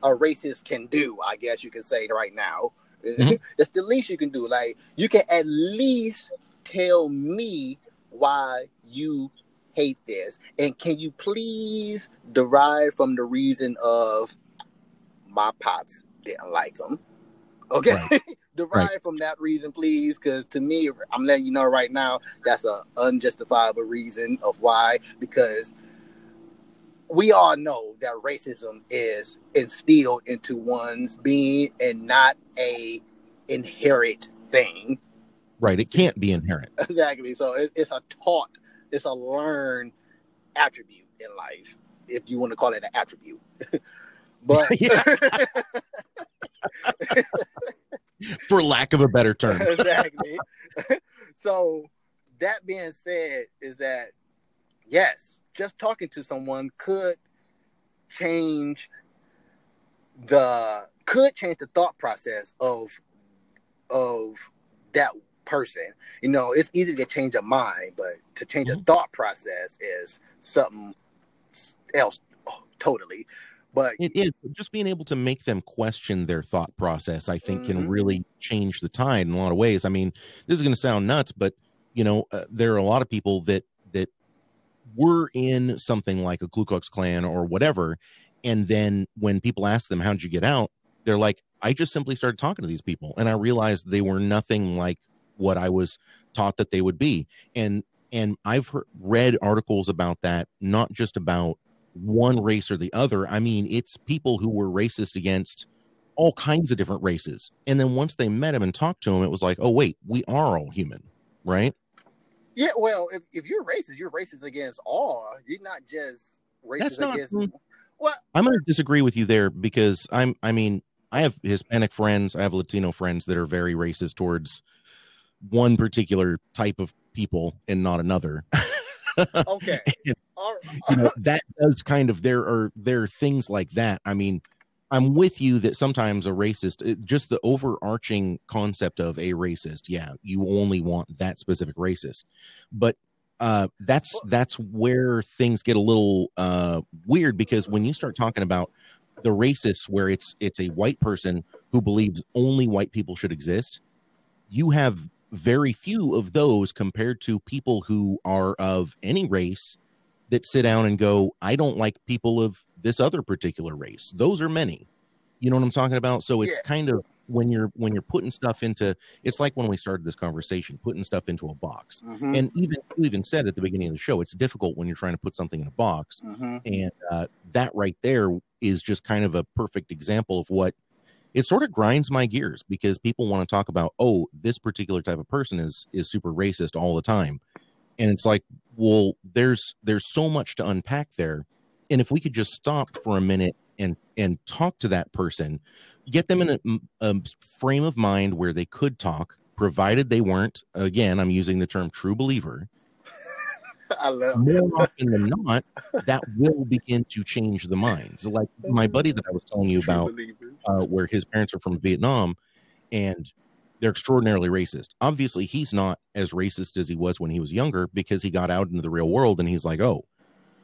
a racist can do. I guess you can say right now. Mhm. it's the least you can do. Like you can at least tell me why you hate this, and can you please derive from the reason of my pops didn't like him. Okay. Derive from that reason, please, because to me, I'm letting you know right now that's a unjustifiable reason of why. Because we all know that racism is instilled into one's being and not a inherent thing. Right, it can't be inherent. Exactly. So it, it's a taught, it's a learned attribute in life, if you want to call it an attribute. but For lack of a better term. exactly. so that being said, is that yes, just talking to someone could change the could change the thought process of of that person. You know, it's easy to change a mind, but to change a Mhm. thought process is something else oh, totally. But It is just being able to make them question their thought process. I think can Mhm. really change the tide in a lot of ways. I mean, this is going to sound nuts, but you know, uh, there are a lot of people that that were in something like a Ku Klux Klan or whatever, and then when people ask them, "How'd you get out?" they're like, "I just simply started talking to these people, and I realized they were nothing like what I was taught that they would be." And and I've heard, read articles about that, not just about one race or the other. I mean, it's people who were racist against all kinds of different races. And then once they met him and talked to him, it was like, oh, wait, we are all human, right? yeah, well, if, if you're racist, you're racist against all. You're not just racist That's not- against mm. well, I'm going to disagree with you there because I'm, I mean, I have Hispanic friends, I have Latino friends that are very racist towards one particular type of people and not another. okay. All you know that does kind of there are there are things like that i mean i'm with you that sometimes a racist it, just the overarching concept of a racist yeah you only want that specific racist but uh that's that's where things get a little uh weird because when you start talking about the racists where it's it's a white person who believes only white people should exist you have very few of those compared to people who are of any race that sit down and go, I don't like people of this other particular race. Those are many. You know what I'm talking about? So it's Yeah. kind of when you're when you're putting stuff into it's like when we started this conversation, putting stuff into a box. Mhm, And even you even said at the beginning of the show, it's difficult when you're trying to put something in a box. mhm. And uh, that right there is just kind of a perfect example of what it sort of grinds my gears because people want to talk about, oh, this particular type of person is is super racist all the time. And it's like, well, there's there's so much to unpack there. And if we could just stop for a minute and and talk to that person, get them in a, a frame of mind where they could talk, provided they weren't, again, I'm using the term true believer, I love more often than not, that will begin to change the minds. Like my buddy that I was telling you about, uh, where his parents are from Vietnam, and they're extraordinarily racist. Obviously, he's not as racist as he was when he was younger because he got out into the real world and he's like, "Oh,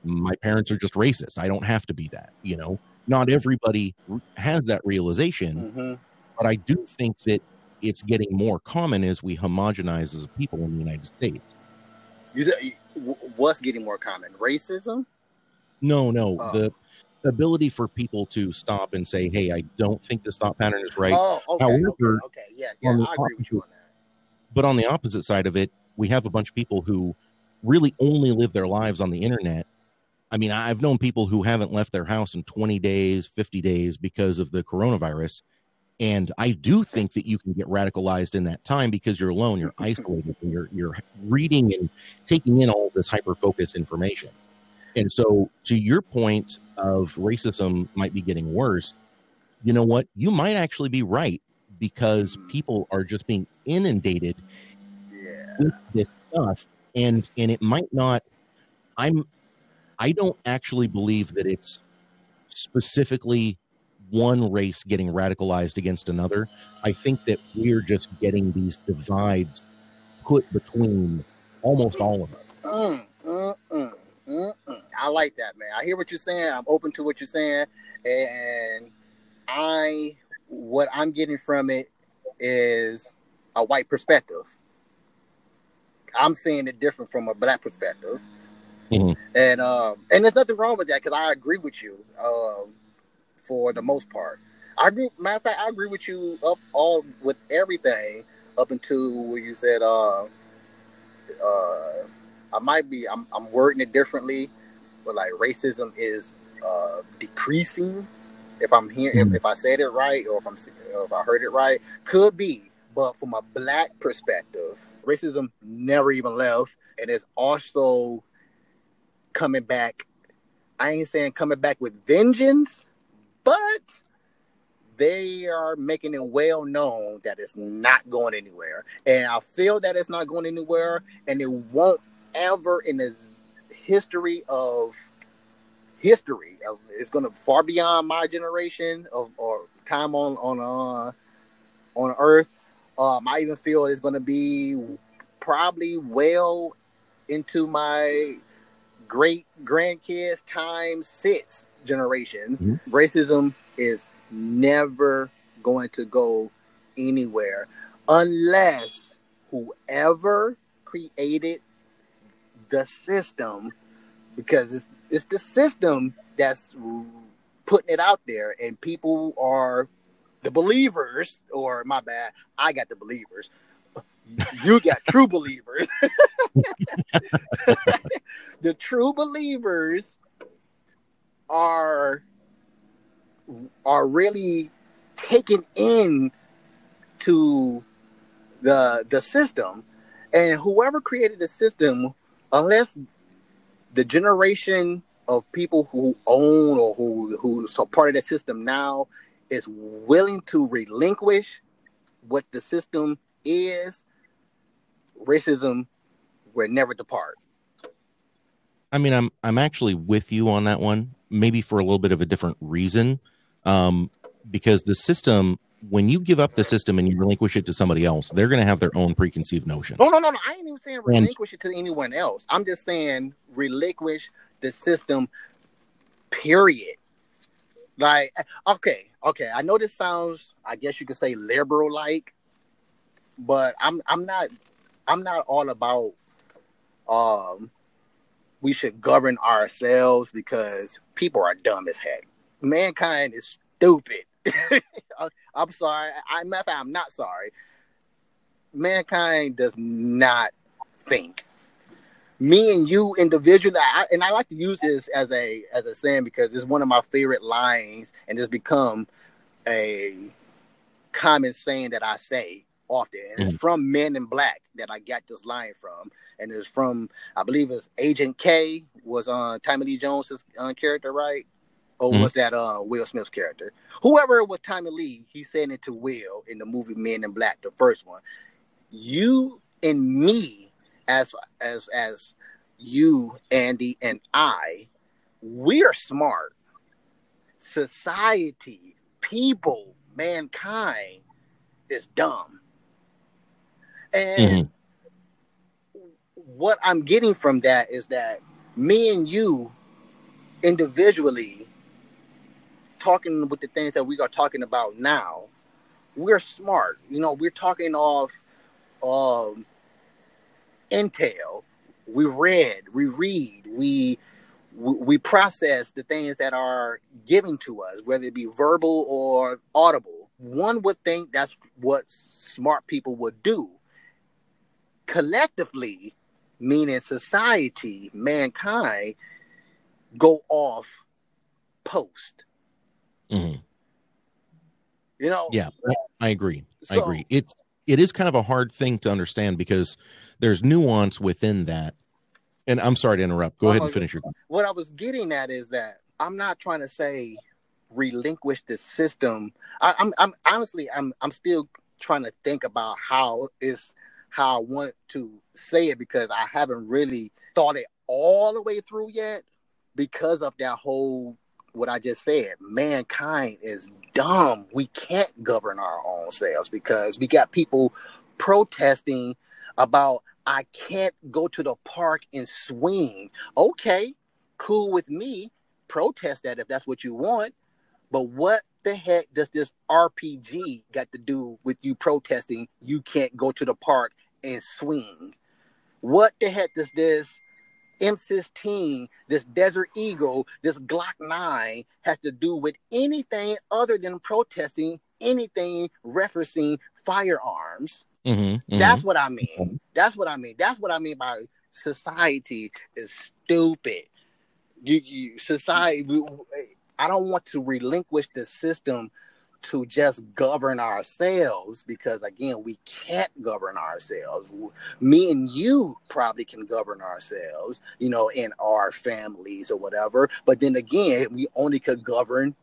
my parents are just racist. I don't have to be that," you know. not everybody has that realization, Mhm. but I do think that it's getting more common as we homogenize as a people in the United States. You what's getting more common? Racism? No, no, Oh. the ability for people to stop and say, "Hey, I don't think this thought pattern is right." Oh, okay, However, okay, okay. Yes, yeah, I agree with you on that. But on the opposite side of it, we have a bunch of people who really only live their lives on the internet. I mean, I've known people who haven't left their house in 20 days, 50 days because of the coronavirus. And I do think that you can get radicalized in that time because you're alone, you're isolated, and you're you're reading and taking in all this hyper focused information. And so, to your point of racism might be getting worse, you know what? You might actually be right because people are just being inundated Yeah. with this stuff and and it might not i'm i don't actually believe that it's specifically one race getting radicalized against another i think that we're just getting these divides put between almost all of us Mm, mm, mm, mm, mm. I like that, man. I hear what you're saying. I'm open to what you're saying, and I what I'm getting from it is a white perspective. I'm seeing it different from a black perspective, Mhm. and um, and there's nothing wrong with that because I agree with you um, for the most part. I agree. Matter of fact, I agree with you up all with everything up until where you said uh, uh, I might be I'm I'm wording it differently, but like racism is uh decreasing. If I'm hearing if, Mhm. if I said it right or if I'm or if I heard it right, could be. But from a black perspective, racism never even left, and it's also coming back. I ain't saying coming back with vengeance, but they are making it well known that it's not going anywhere. And I feel that it's not going anywhere, and it won't ever in the history of history. It's going to far beyond my generation of or time on on uh, on Earth. Um, I even feel it's going to be probably well into my great grandkids time six generation. Mhm. Racism is never going to go anywhere unless whoever created the system, because it's, it's the system that's putting it out there, and people are the believers, or my bad, I got the believers. You got true believers. the true believers are are really taken in to the the system. And whoever created the system unless the generation of people who own or who who's a part of the system now is willing to relinquish what the system is racism will never depart. I mean, I'm I'm actually with you on that one, maybe for a little bit of a different reason, um, because the system, when you give up the system and you relinquish it to somebody else, they're going to have their own preconceived notions. No, no, no, no. I ain't even saying relinquish it to anyone else. I'm just saying relinquish the system. Period. Like, okay, okay. I know this sounds, I guess you could say liberal like, but I'm I'm not I'm not all about um we should govern ourselves because people are dumb as heck. Mankind is stupid. I'm sorry. I, am I'm not sorry mankind does not think. Me and you individually, I, and I like to use this as a as a saying because it's one of my favorite lines, and it's become a common saying that I say often. And it's from Men in Black that I got this line from, and it's from I believe it's Agent K was on uh, Tommy Lee Jones's uh, character, right? Or Mhm. was that uh, Will Smith's character? Whoever it was, Tommy Lee, he said it to Will in the movie Men in Black, the first one you and me as as as you andy and i we're smart society people mankind is dumb and what i'm getting from that is that me and you individually talking with the things that we are talking about now, we're smart. You know, we're talking off um, intel. We read, we read, we we process the things that are given to us, whether it be verbal or audible. One would think that's what smart people would do. Collectively, meaning society, mankind, go off post. Mm-hmm. You know? Yeah, I agree. So, I agree. It's it is kind of a hard thing to understand because there's nuance within that. And I'm sorry to interrupt. Go ahead and finish your. What I was getting at is that I'm not trying to say relinquish the system. I, I'm, I'm honestly, I'm, I'm still trying to think about how is how I want to say it because I haven't really thought it all the way through yet because of that whole what I just said. Mankind is dumb. We can't govern our own selves because we got people protesting about I can't go to the park and swing. Okay, cool with me. Protest that if that's what you want. But what the heck does this RPG got to do with you protesting you can't go to the park and swing? What the heck does this M16, this Desert Eagle, this Glock 9 has to do with anything other than protesting anything referencing firearms? Mm-hmm, mm-hmm. That's what I mean. That's what I mean. That's what I mean by society is stupid. You, you society. I don't want to relinquish the system to just govern ourselves because again we can't govern ourselves. Me and you probably can govern ourselves you know in our families or whatever but then again we only could govern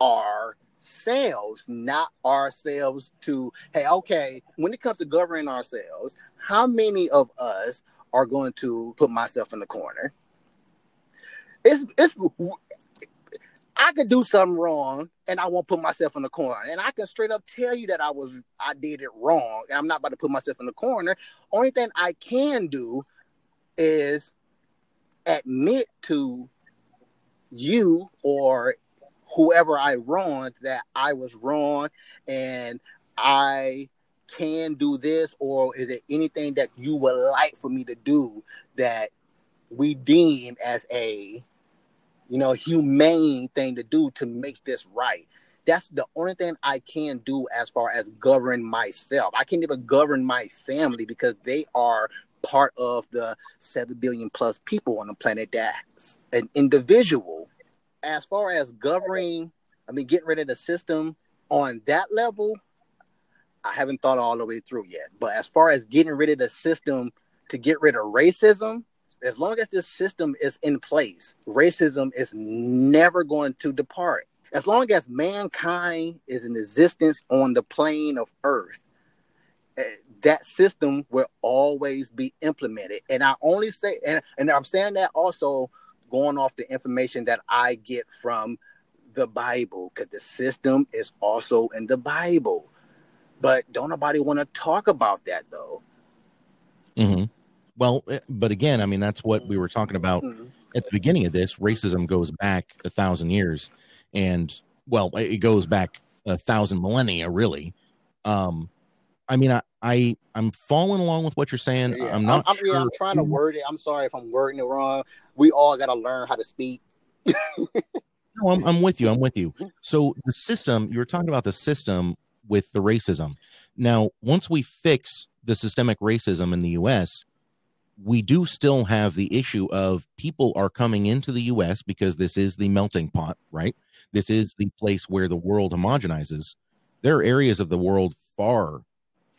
ourselves not ourselves to hey okay when it comes to governing ourselves how many of us are going to put myself in the corner? It's it's I could do something wrong and I won't put myself in the corner. And I can straight up tell you that I was I did it wrong and I'm not about to put myself in the corner. Only thing I can do is admit to you or whoever I wronged that I was wrong and I can do this or is it anything that you would like for me to do that we deem as a you know, humane thing to do to make this right. That's the only thing I can do as far as govern myself. I can't even govern my family because they are part of the 7 billion plus people on the planet that's an individual. As far as governing, I mean, getting rid of the system on that level, I haven't thought all the way through yet. But as far as getting rid of the system to get rid of racism, as long as this system is in place, racism is never going to depart. As long as mankind is in existence on the plane of Earth, eh, that system will always be implemented. And I only say, and, and I'm saying that also going off the information that I get from the Bible, because the system is also in the Bible. But don't nobody want to talk about that though. Mm-hmm. Well, eh, but again, I mean, that's what we were talking about mm-hmm. at the beginning of this. Racism goes back a thousand years, and well, it goes back a thousand millennia, really. Um, I mean, I, I I'm following along with what you're saying. Yeah, I'm not. I'm, sure. I'm trying to word it. I'm sorry if I'm wording it wrong. We all got to learn how to speak. no, I'm, I'm with you. I'm with you. So the system you were talking about the system with the racism. Now, once we fix the systemic racism in the U.S., we do still have the issue of people are coming into the US because this is the melting pot, right? This is the place where the world homogenizes. There are areas of the world far,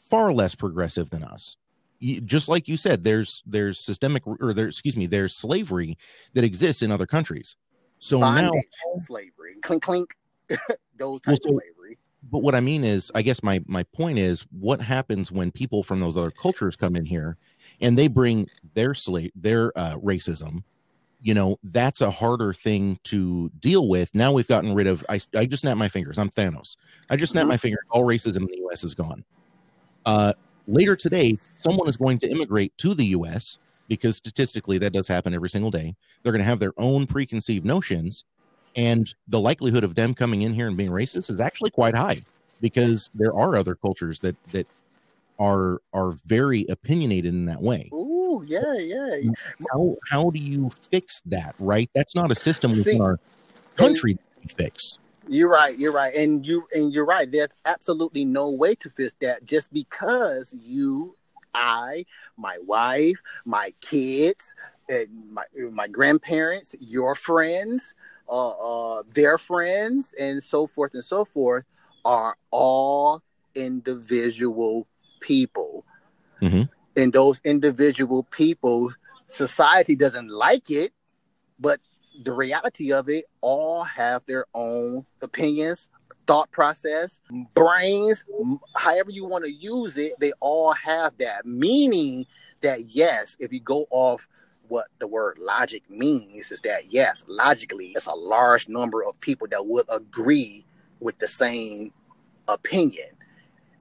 far less progressive than us. just like you said, there's there's systemic or there, excuse me, there's slavery that exists in other countries. So Bondage, now slavery, clink clink, those types well, so, of slavery. But what I mean is, I guess my my point is, what happens when people from those other cultures come in here and they bring their slave their uh, racism you know that's a harder thing to deal with. Now we've gotten rid of i, I just snap my fingers. I'm thanos. I just snap mm-hmm. my finger all racism in the us is gone. Uh, later today someone is going to immigrate to the us because statistically that does happen every single day. They're going to have their own preconceived notions and the likelihood of them coming in here and being racist is actually quite high because there are other cultures that that are are very opinionated in that way. Ooh, yeah, yeah. How how do you fix that? Right, that's not a system See, within our country that fix. You're right. You're right, and you and you're right. There's absolutely no way to fix that just because you, I, my wife, my kids, and my my grandparents, your friends, uh, uh, their friends, and so forth and so forth are all individual people. Mhm. And those individual people, society doesn't like it, but the reality of it, all have their own opinions, thought process, brains, however you want to use it, they all have that. Meaning that, yes, if you go off what the word logic means, is that, yes, logically, it's a large number of people that would agree with the same opinion.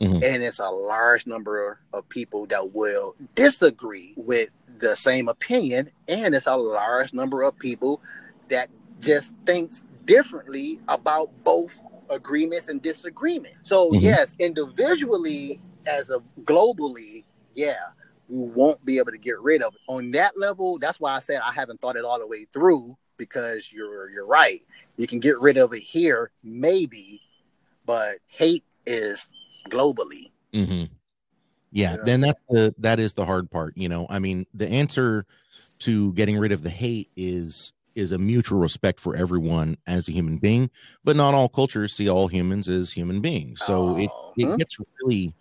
Mhm. And it's a large number of people that will disagree with the same opinion. And it's a large number of people that just thinks differently about both agreements and disagreement. So Mhm. yes, individually as a globally, yeah, we won't be able to get rid of it. On that level, that's why I said I haven't thought it all the way through because you're you're right. You can get rid of it here, maybe, but hate is globally. hmm Yeah, Yeah. then that's the that is the hard part. You know, I mean, the answer to getting rid of the hate is is a mutual respect for everyone as a human being, but not all cultures see all humans as human beings. So it Oh, it huh? gets really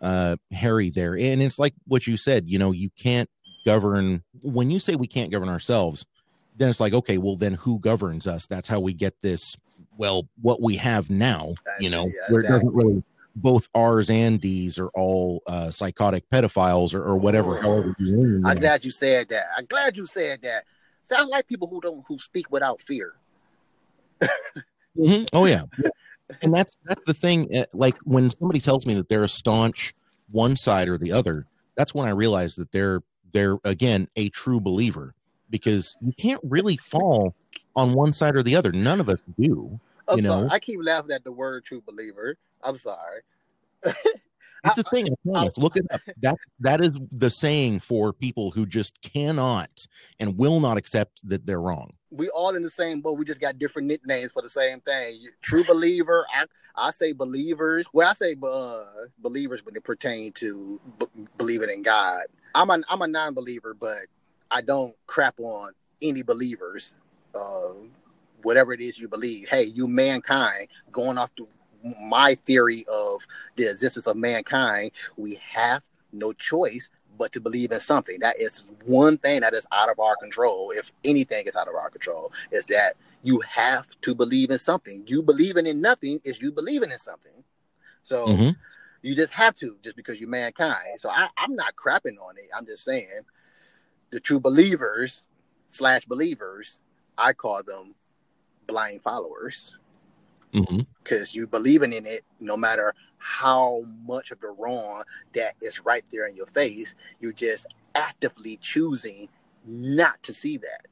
uh hairy there. And it's like what you said, you know, you can't govern when you say we can't govern ourselves, then it's like, okay, well then who governs us? That's how we get this well, what we have now, you know, Yeah, where it doesn't really both R's and D's are all uh, psychotic pedophiles or, or whatever. Oh. However, I'm glad you said that. I'm glad you said that. Sound like people who don't who speak without fear. Mhm. Oh yeah, and that's that's the thing. uh, Like when somebody tells me that they're a staunch one side or the other, that's when I realize that they're they're again a true believer because you can't really fall on one side or the other. None of us do. I'm You sorry. I keep laughing at the word true believer. I'm sorry. It's a thing. I. Look it up. That that is the saying for people who just cannot and will not accept that they're wrong. We all in the same boat. We just got different nicknames for the same thing. True believer. I I say believers. Well, I say uh, believers when it pertain to b- believing in God. I'm a I'm a non-believer, but I don't crap on any believers. Uh, whatever it is you believe. Hey, you mankind going off to my theory of the existence of mankind, we have no choice but to believe in something. That is one thing that is out of our control. If anything is out of our control, is that you have to believe in something. You believing in nothing is you believing in something. So Mhm. you just have to, just because you're mankind. So I, I'm not crapping on it. I'm just saying the true believers slash believers, I call them blind followers because you believing in it no matter how much of the wrong that is right there in your face you're just actively choosing not to see that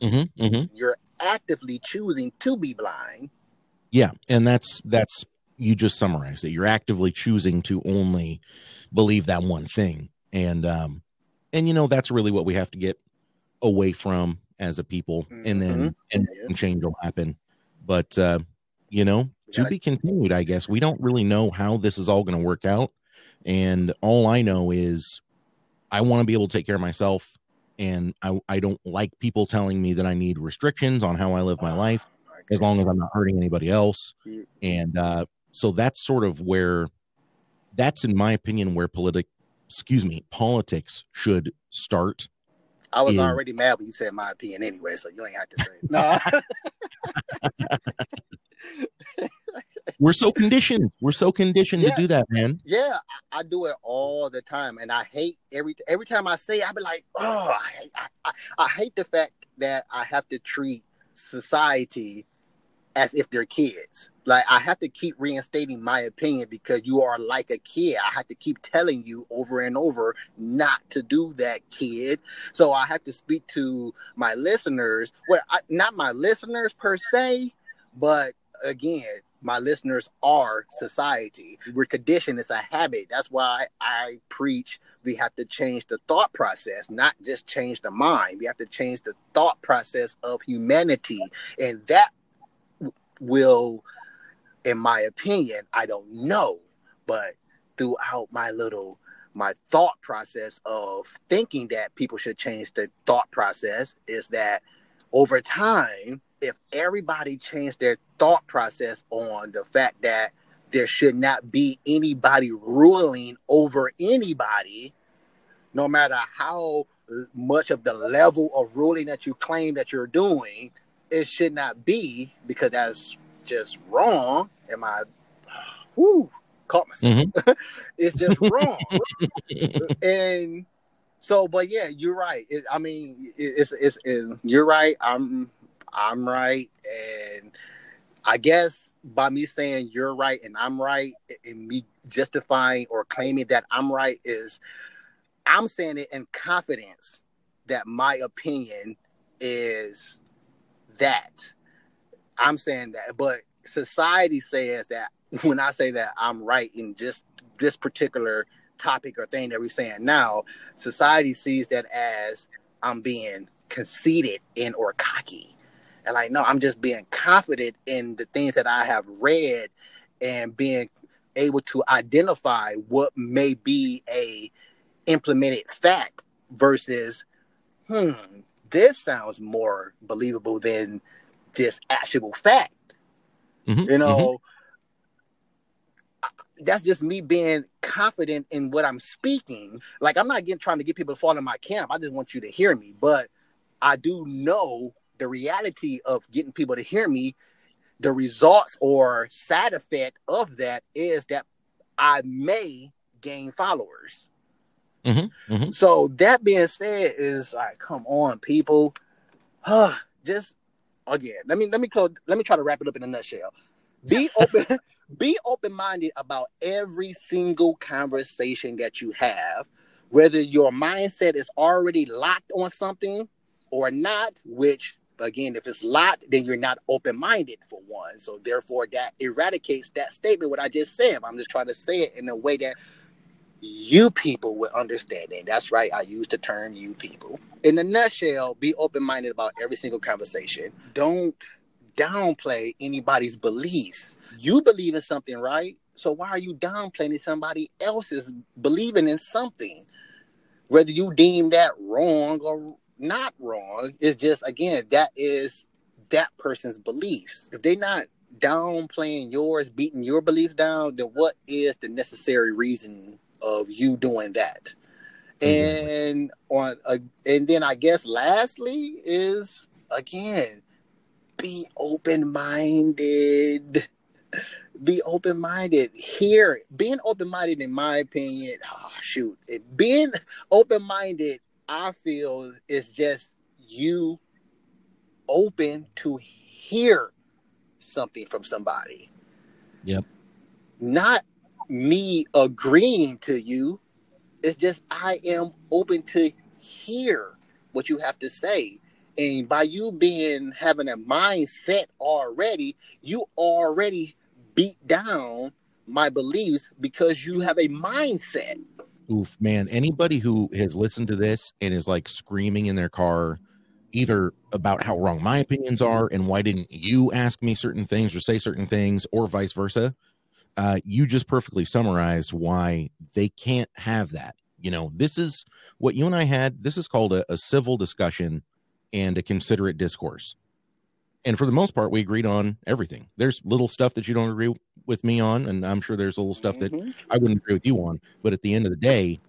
Mhm. Mhm. you're actively choosing to be blind Yeah, and that's that's you just summarized it. You're actively choosing to only believe that one thing, and um, and you know that's really what we have to get away from as a people, and then and Yeah. change will happen. But uh, you know, to be continued. I guess we don't really know how this is all going to work out, and all I know is I want to be able to take care of myself, and I I don't like people telling me that I need restrictions on how I live my life as long as I'm not hurting anybody else. And uh, so that's sort of where, that's in my opinion, where politic, excuse me, politics should start. I was Yeah. already mad when you said my opinion anyway so you ain't have to say it no We're so conditioned. We're so conditioned Yeah. to do that, man. yeah I, I do it all the time and i hate every every time i say it, i be like oh I, I, I, I hate the fact that i have to treat society as if they're kids like I have to keep reinstating my opinion because you are like a kid. I have to keep telling you over and over not to do that, kid. So I have to speak to my listeners. Well, I, not my listeners per se, but again, my listeners are society. We're conditioned. It's a habit. That's why I preach we have to change the thought process, not just change the mind. We have to change the thought process of humanity. And that will in my opinion, I don't know, but throughout my little my thought process of thinking that people should change the thought process is that over time, if everybody changed their thought process on the fact that there should not be anybody ruling over anybody, no matter how much of the level of ruling that you claim that you're doing, it should not be because that's just wrong. Am I? Whoo, caught myself. Mm-hmm. it's just wrong. and so, but yeah, you're right. It, I mean, it, it's it's it, you're right. I'm I'm right, and I guess by me saying you're right and I'm right, and me justifying or claiming that I'm right is I'm saying it in confidence that my opinion is that. I'm saying that, but society says that when I say that I'm right in just this particular topic or thing that we're saying now, society sees that as I'm being conceited in or cocky. And like, no, I'm just being confident in the things that I have read and being able to identify what may be a implemented fact versus, hmm, this sounds more believable than this actual fact. Mm-hmm, you know, mm-hmm. that's just me being confident in what I'm speaking. Like I'm not getting trying to get people to fall in my camp. I just want you to hear me. But I do know the reality of getting people to hear me. The results or side effect of that is that I may gain followers. Mm-hmm, mm-hmm. So that being said, is like, come on, people, huh? Just again, let me let me close. Let me try to wrap it up in a nutshell. Be open. be open minded about every single conversation that you have, whether your mindset is already locked on something or not. Which again, if it's locked, then you're not open minded for one. So therefore, that eradicates that statement. What I just said. I'm just trying to say it in a way that you people with understanding. That's right. I use the term you people. In a nutshell, be open minded about every single conversation. Don't downplay anybody's beliefs. You believe in something, right? So why are you downplaying somebody else's believing in something? Whether you deem that wrong or not wrong, it's just again, that is that person's beliefs. If they're not downplaying yours, beating your beliefs down, then what is the necessary reason of you doing that. And on a, and then I guess lastly is again be open minded. Be open minded. Here, being open minded, in my opinion, oh, shoot, it, being open minded, I feel is just you open to hear something from somebody. Yep. Not me agreeing to you. It's just I am open to hear what you have to say. And by you being having a mindset already, you already beat down my beliefs because you have a mindset. Oof, man. Anybody who has listened to this and is like screaming in their car, either about how wrong my opinions are and why didn't you ask me certain things or say certain things, or vice versa, uh, you just perfectly summarized why they can't have that. You know, this is what you and I had. This is called a, a civil discussion and a considerate discourse. And for the most part, we agreed on everything. There's little stuff that you don't agree with me on, and I'm sure there's a little stuff mm-hmm. that I wouldn't agree with you on. But at the end of the day,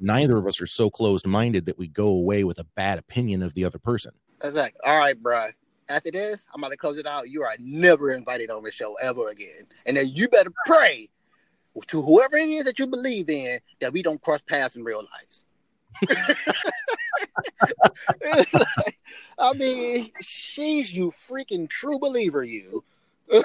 neither of us are so closed minded that we go away with a bad opinion of the other person. Exactly. All right, bro after this, I'm about to close it out. You are never invited on the show ever again. And then you better pray to whoever it is that you believe in that we don't cross paths in real life. like, I mean, she's you freaking true believer, you.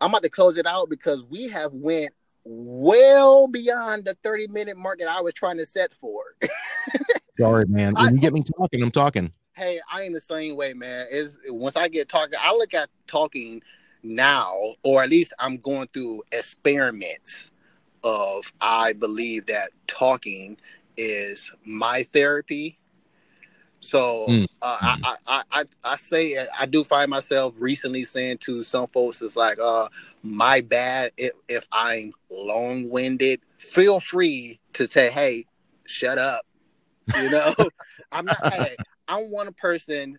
I'm about to close it out because we have went well beyond the 30 minute mark that I was trying to set for. Sorry, man. When I- you get me talking, I'm talking. hey, I am the same way, man. Is once I get talking, I look at talking now, or at least I'm going through experiments of I believe that talking is my therapy. So Mm. uh, I, I, I, I I say I do find myself recently saying to some folks, it's like, uh, my bad if, if I'm long winded. Feel free to say, hey, shut up. You know, I'm not. hey, I'm one person.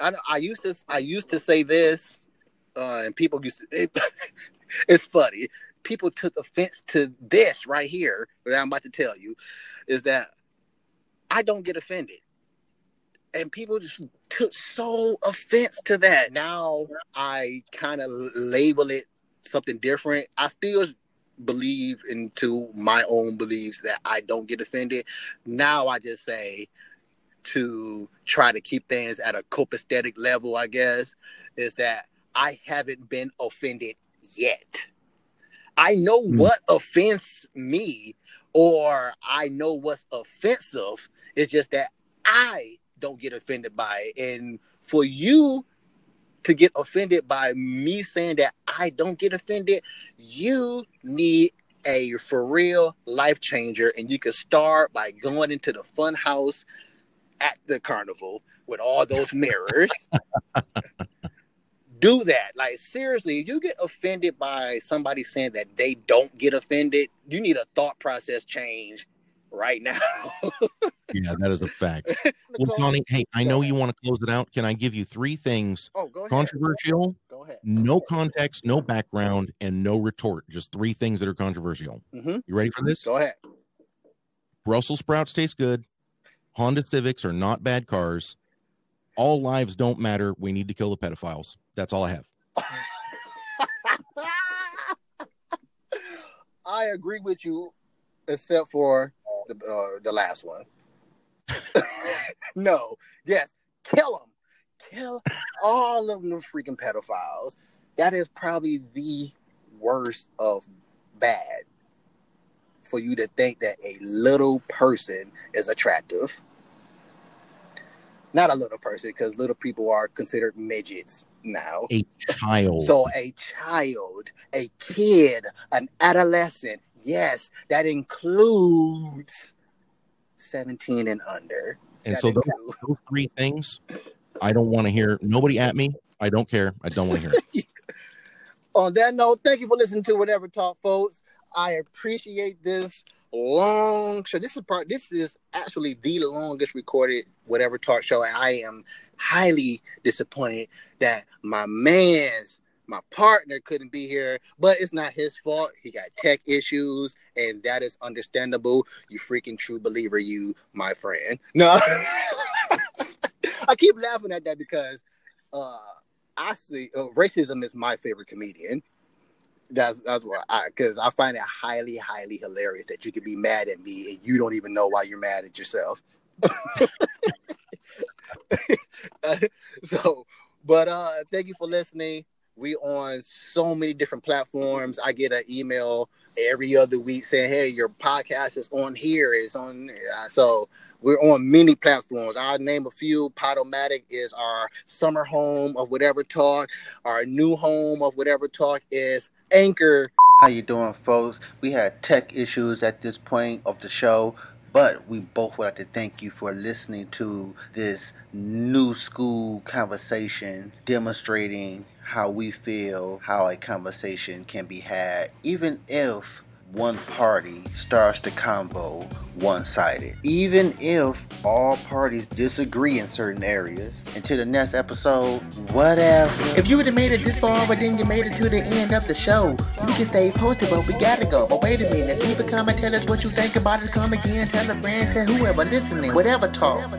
I, I used to I used to say this, uh, and people used to. It, it's funny. People took offense to this right here. That I'm about to tell you is that I don't get offended, and people just took so offense to that. Now I kind of label it something different. I still believe into my own beliefs that I don't get offended. Now I just say to try to keep things at a copacetic level, I guess, is that I haven't been offended yet. I know Hmm. what offends me, or I know what's offensive. It's just that I don't get offended by it. And for you to get offended by me saying that I don't get offended, you need a for real life changer. And you can start by going into the fun house at the carnival with all those mirrors. Do that. Like seriously, if you get offended by somebody saying that they don't get offended, you need a thought process change right now. Yeah, that is a fact. Well, Connie, hey, I know you want to close it out. Can I give you three things? Oh, go ahead. Controversial, Go ahead. no context, no background, and no retort. Just three things that are controversial. hmm You ready for this? Go ahead. Brussels sprouts taste good. Honda Civics are not bad cars. All lives don't matter. We need to kill the pedophiles. That's all I have. I agree with you, except for the uh, the last one. no, yes, kill them, kill all of them freaking pedophiles. That is probably the worst of bad for you to think that a little person is attractive. Not a little person, because little people are considered midgets now. A child. So a child, a kid, an adolescent, yes, that includes 17 and under. And That so those- Those three things, I don't want to hear. Nobody at me. I don't care. I don't want to hear it. on that note, thank you for listening to Whatever Talk, folks. I appreciate this long show. This is part. This is actually the longest recorded Whatever Talk show, and I am highly disappointed that my man's my partner couldn't be here, but it's not his fault. He got tech issues, and that is understandable. You freaking true believer, you, my friend. No, I keep laughing at that because uh, I see uh, racism is my favorite comedian. That's that's why I because I find it highly highly hilarious that you could be mad at me and you don't even know why you're mad at yourself. so, but uh, thank you for listening. We on so many different platforms. I get an email every other week saying, "Hey, your podcast is on here. It's on." Uh, so we're on many platforms. I'll name a few. Podomatic is our summer home of whatever talk. Our new home of whatever talk is Anchor. How you doing, folks? We had tech issues at this point of the show, but we both would like to thank you for listening to this new school conversation demonstrating how we feel how a conversation can be had, even if one party starts the combo one-sided. Even if all parties disagree in certain areas. Until the next episode, whatever. If you would have made it this far, but then you made it to the end of the show, you can stay posted, but we gotta go. But wait a minute, leave a comment, tell us what you think about it. Come again, tell a friend, tell whoever listening, whatever talk.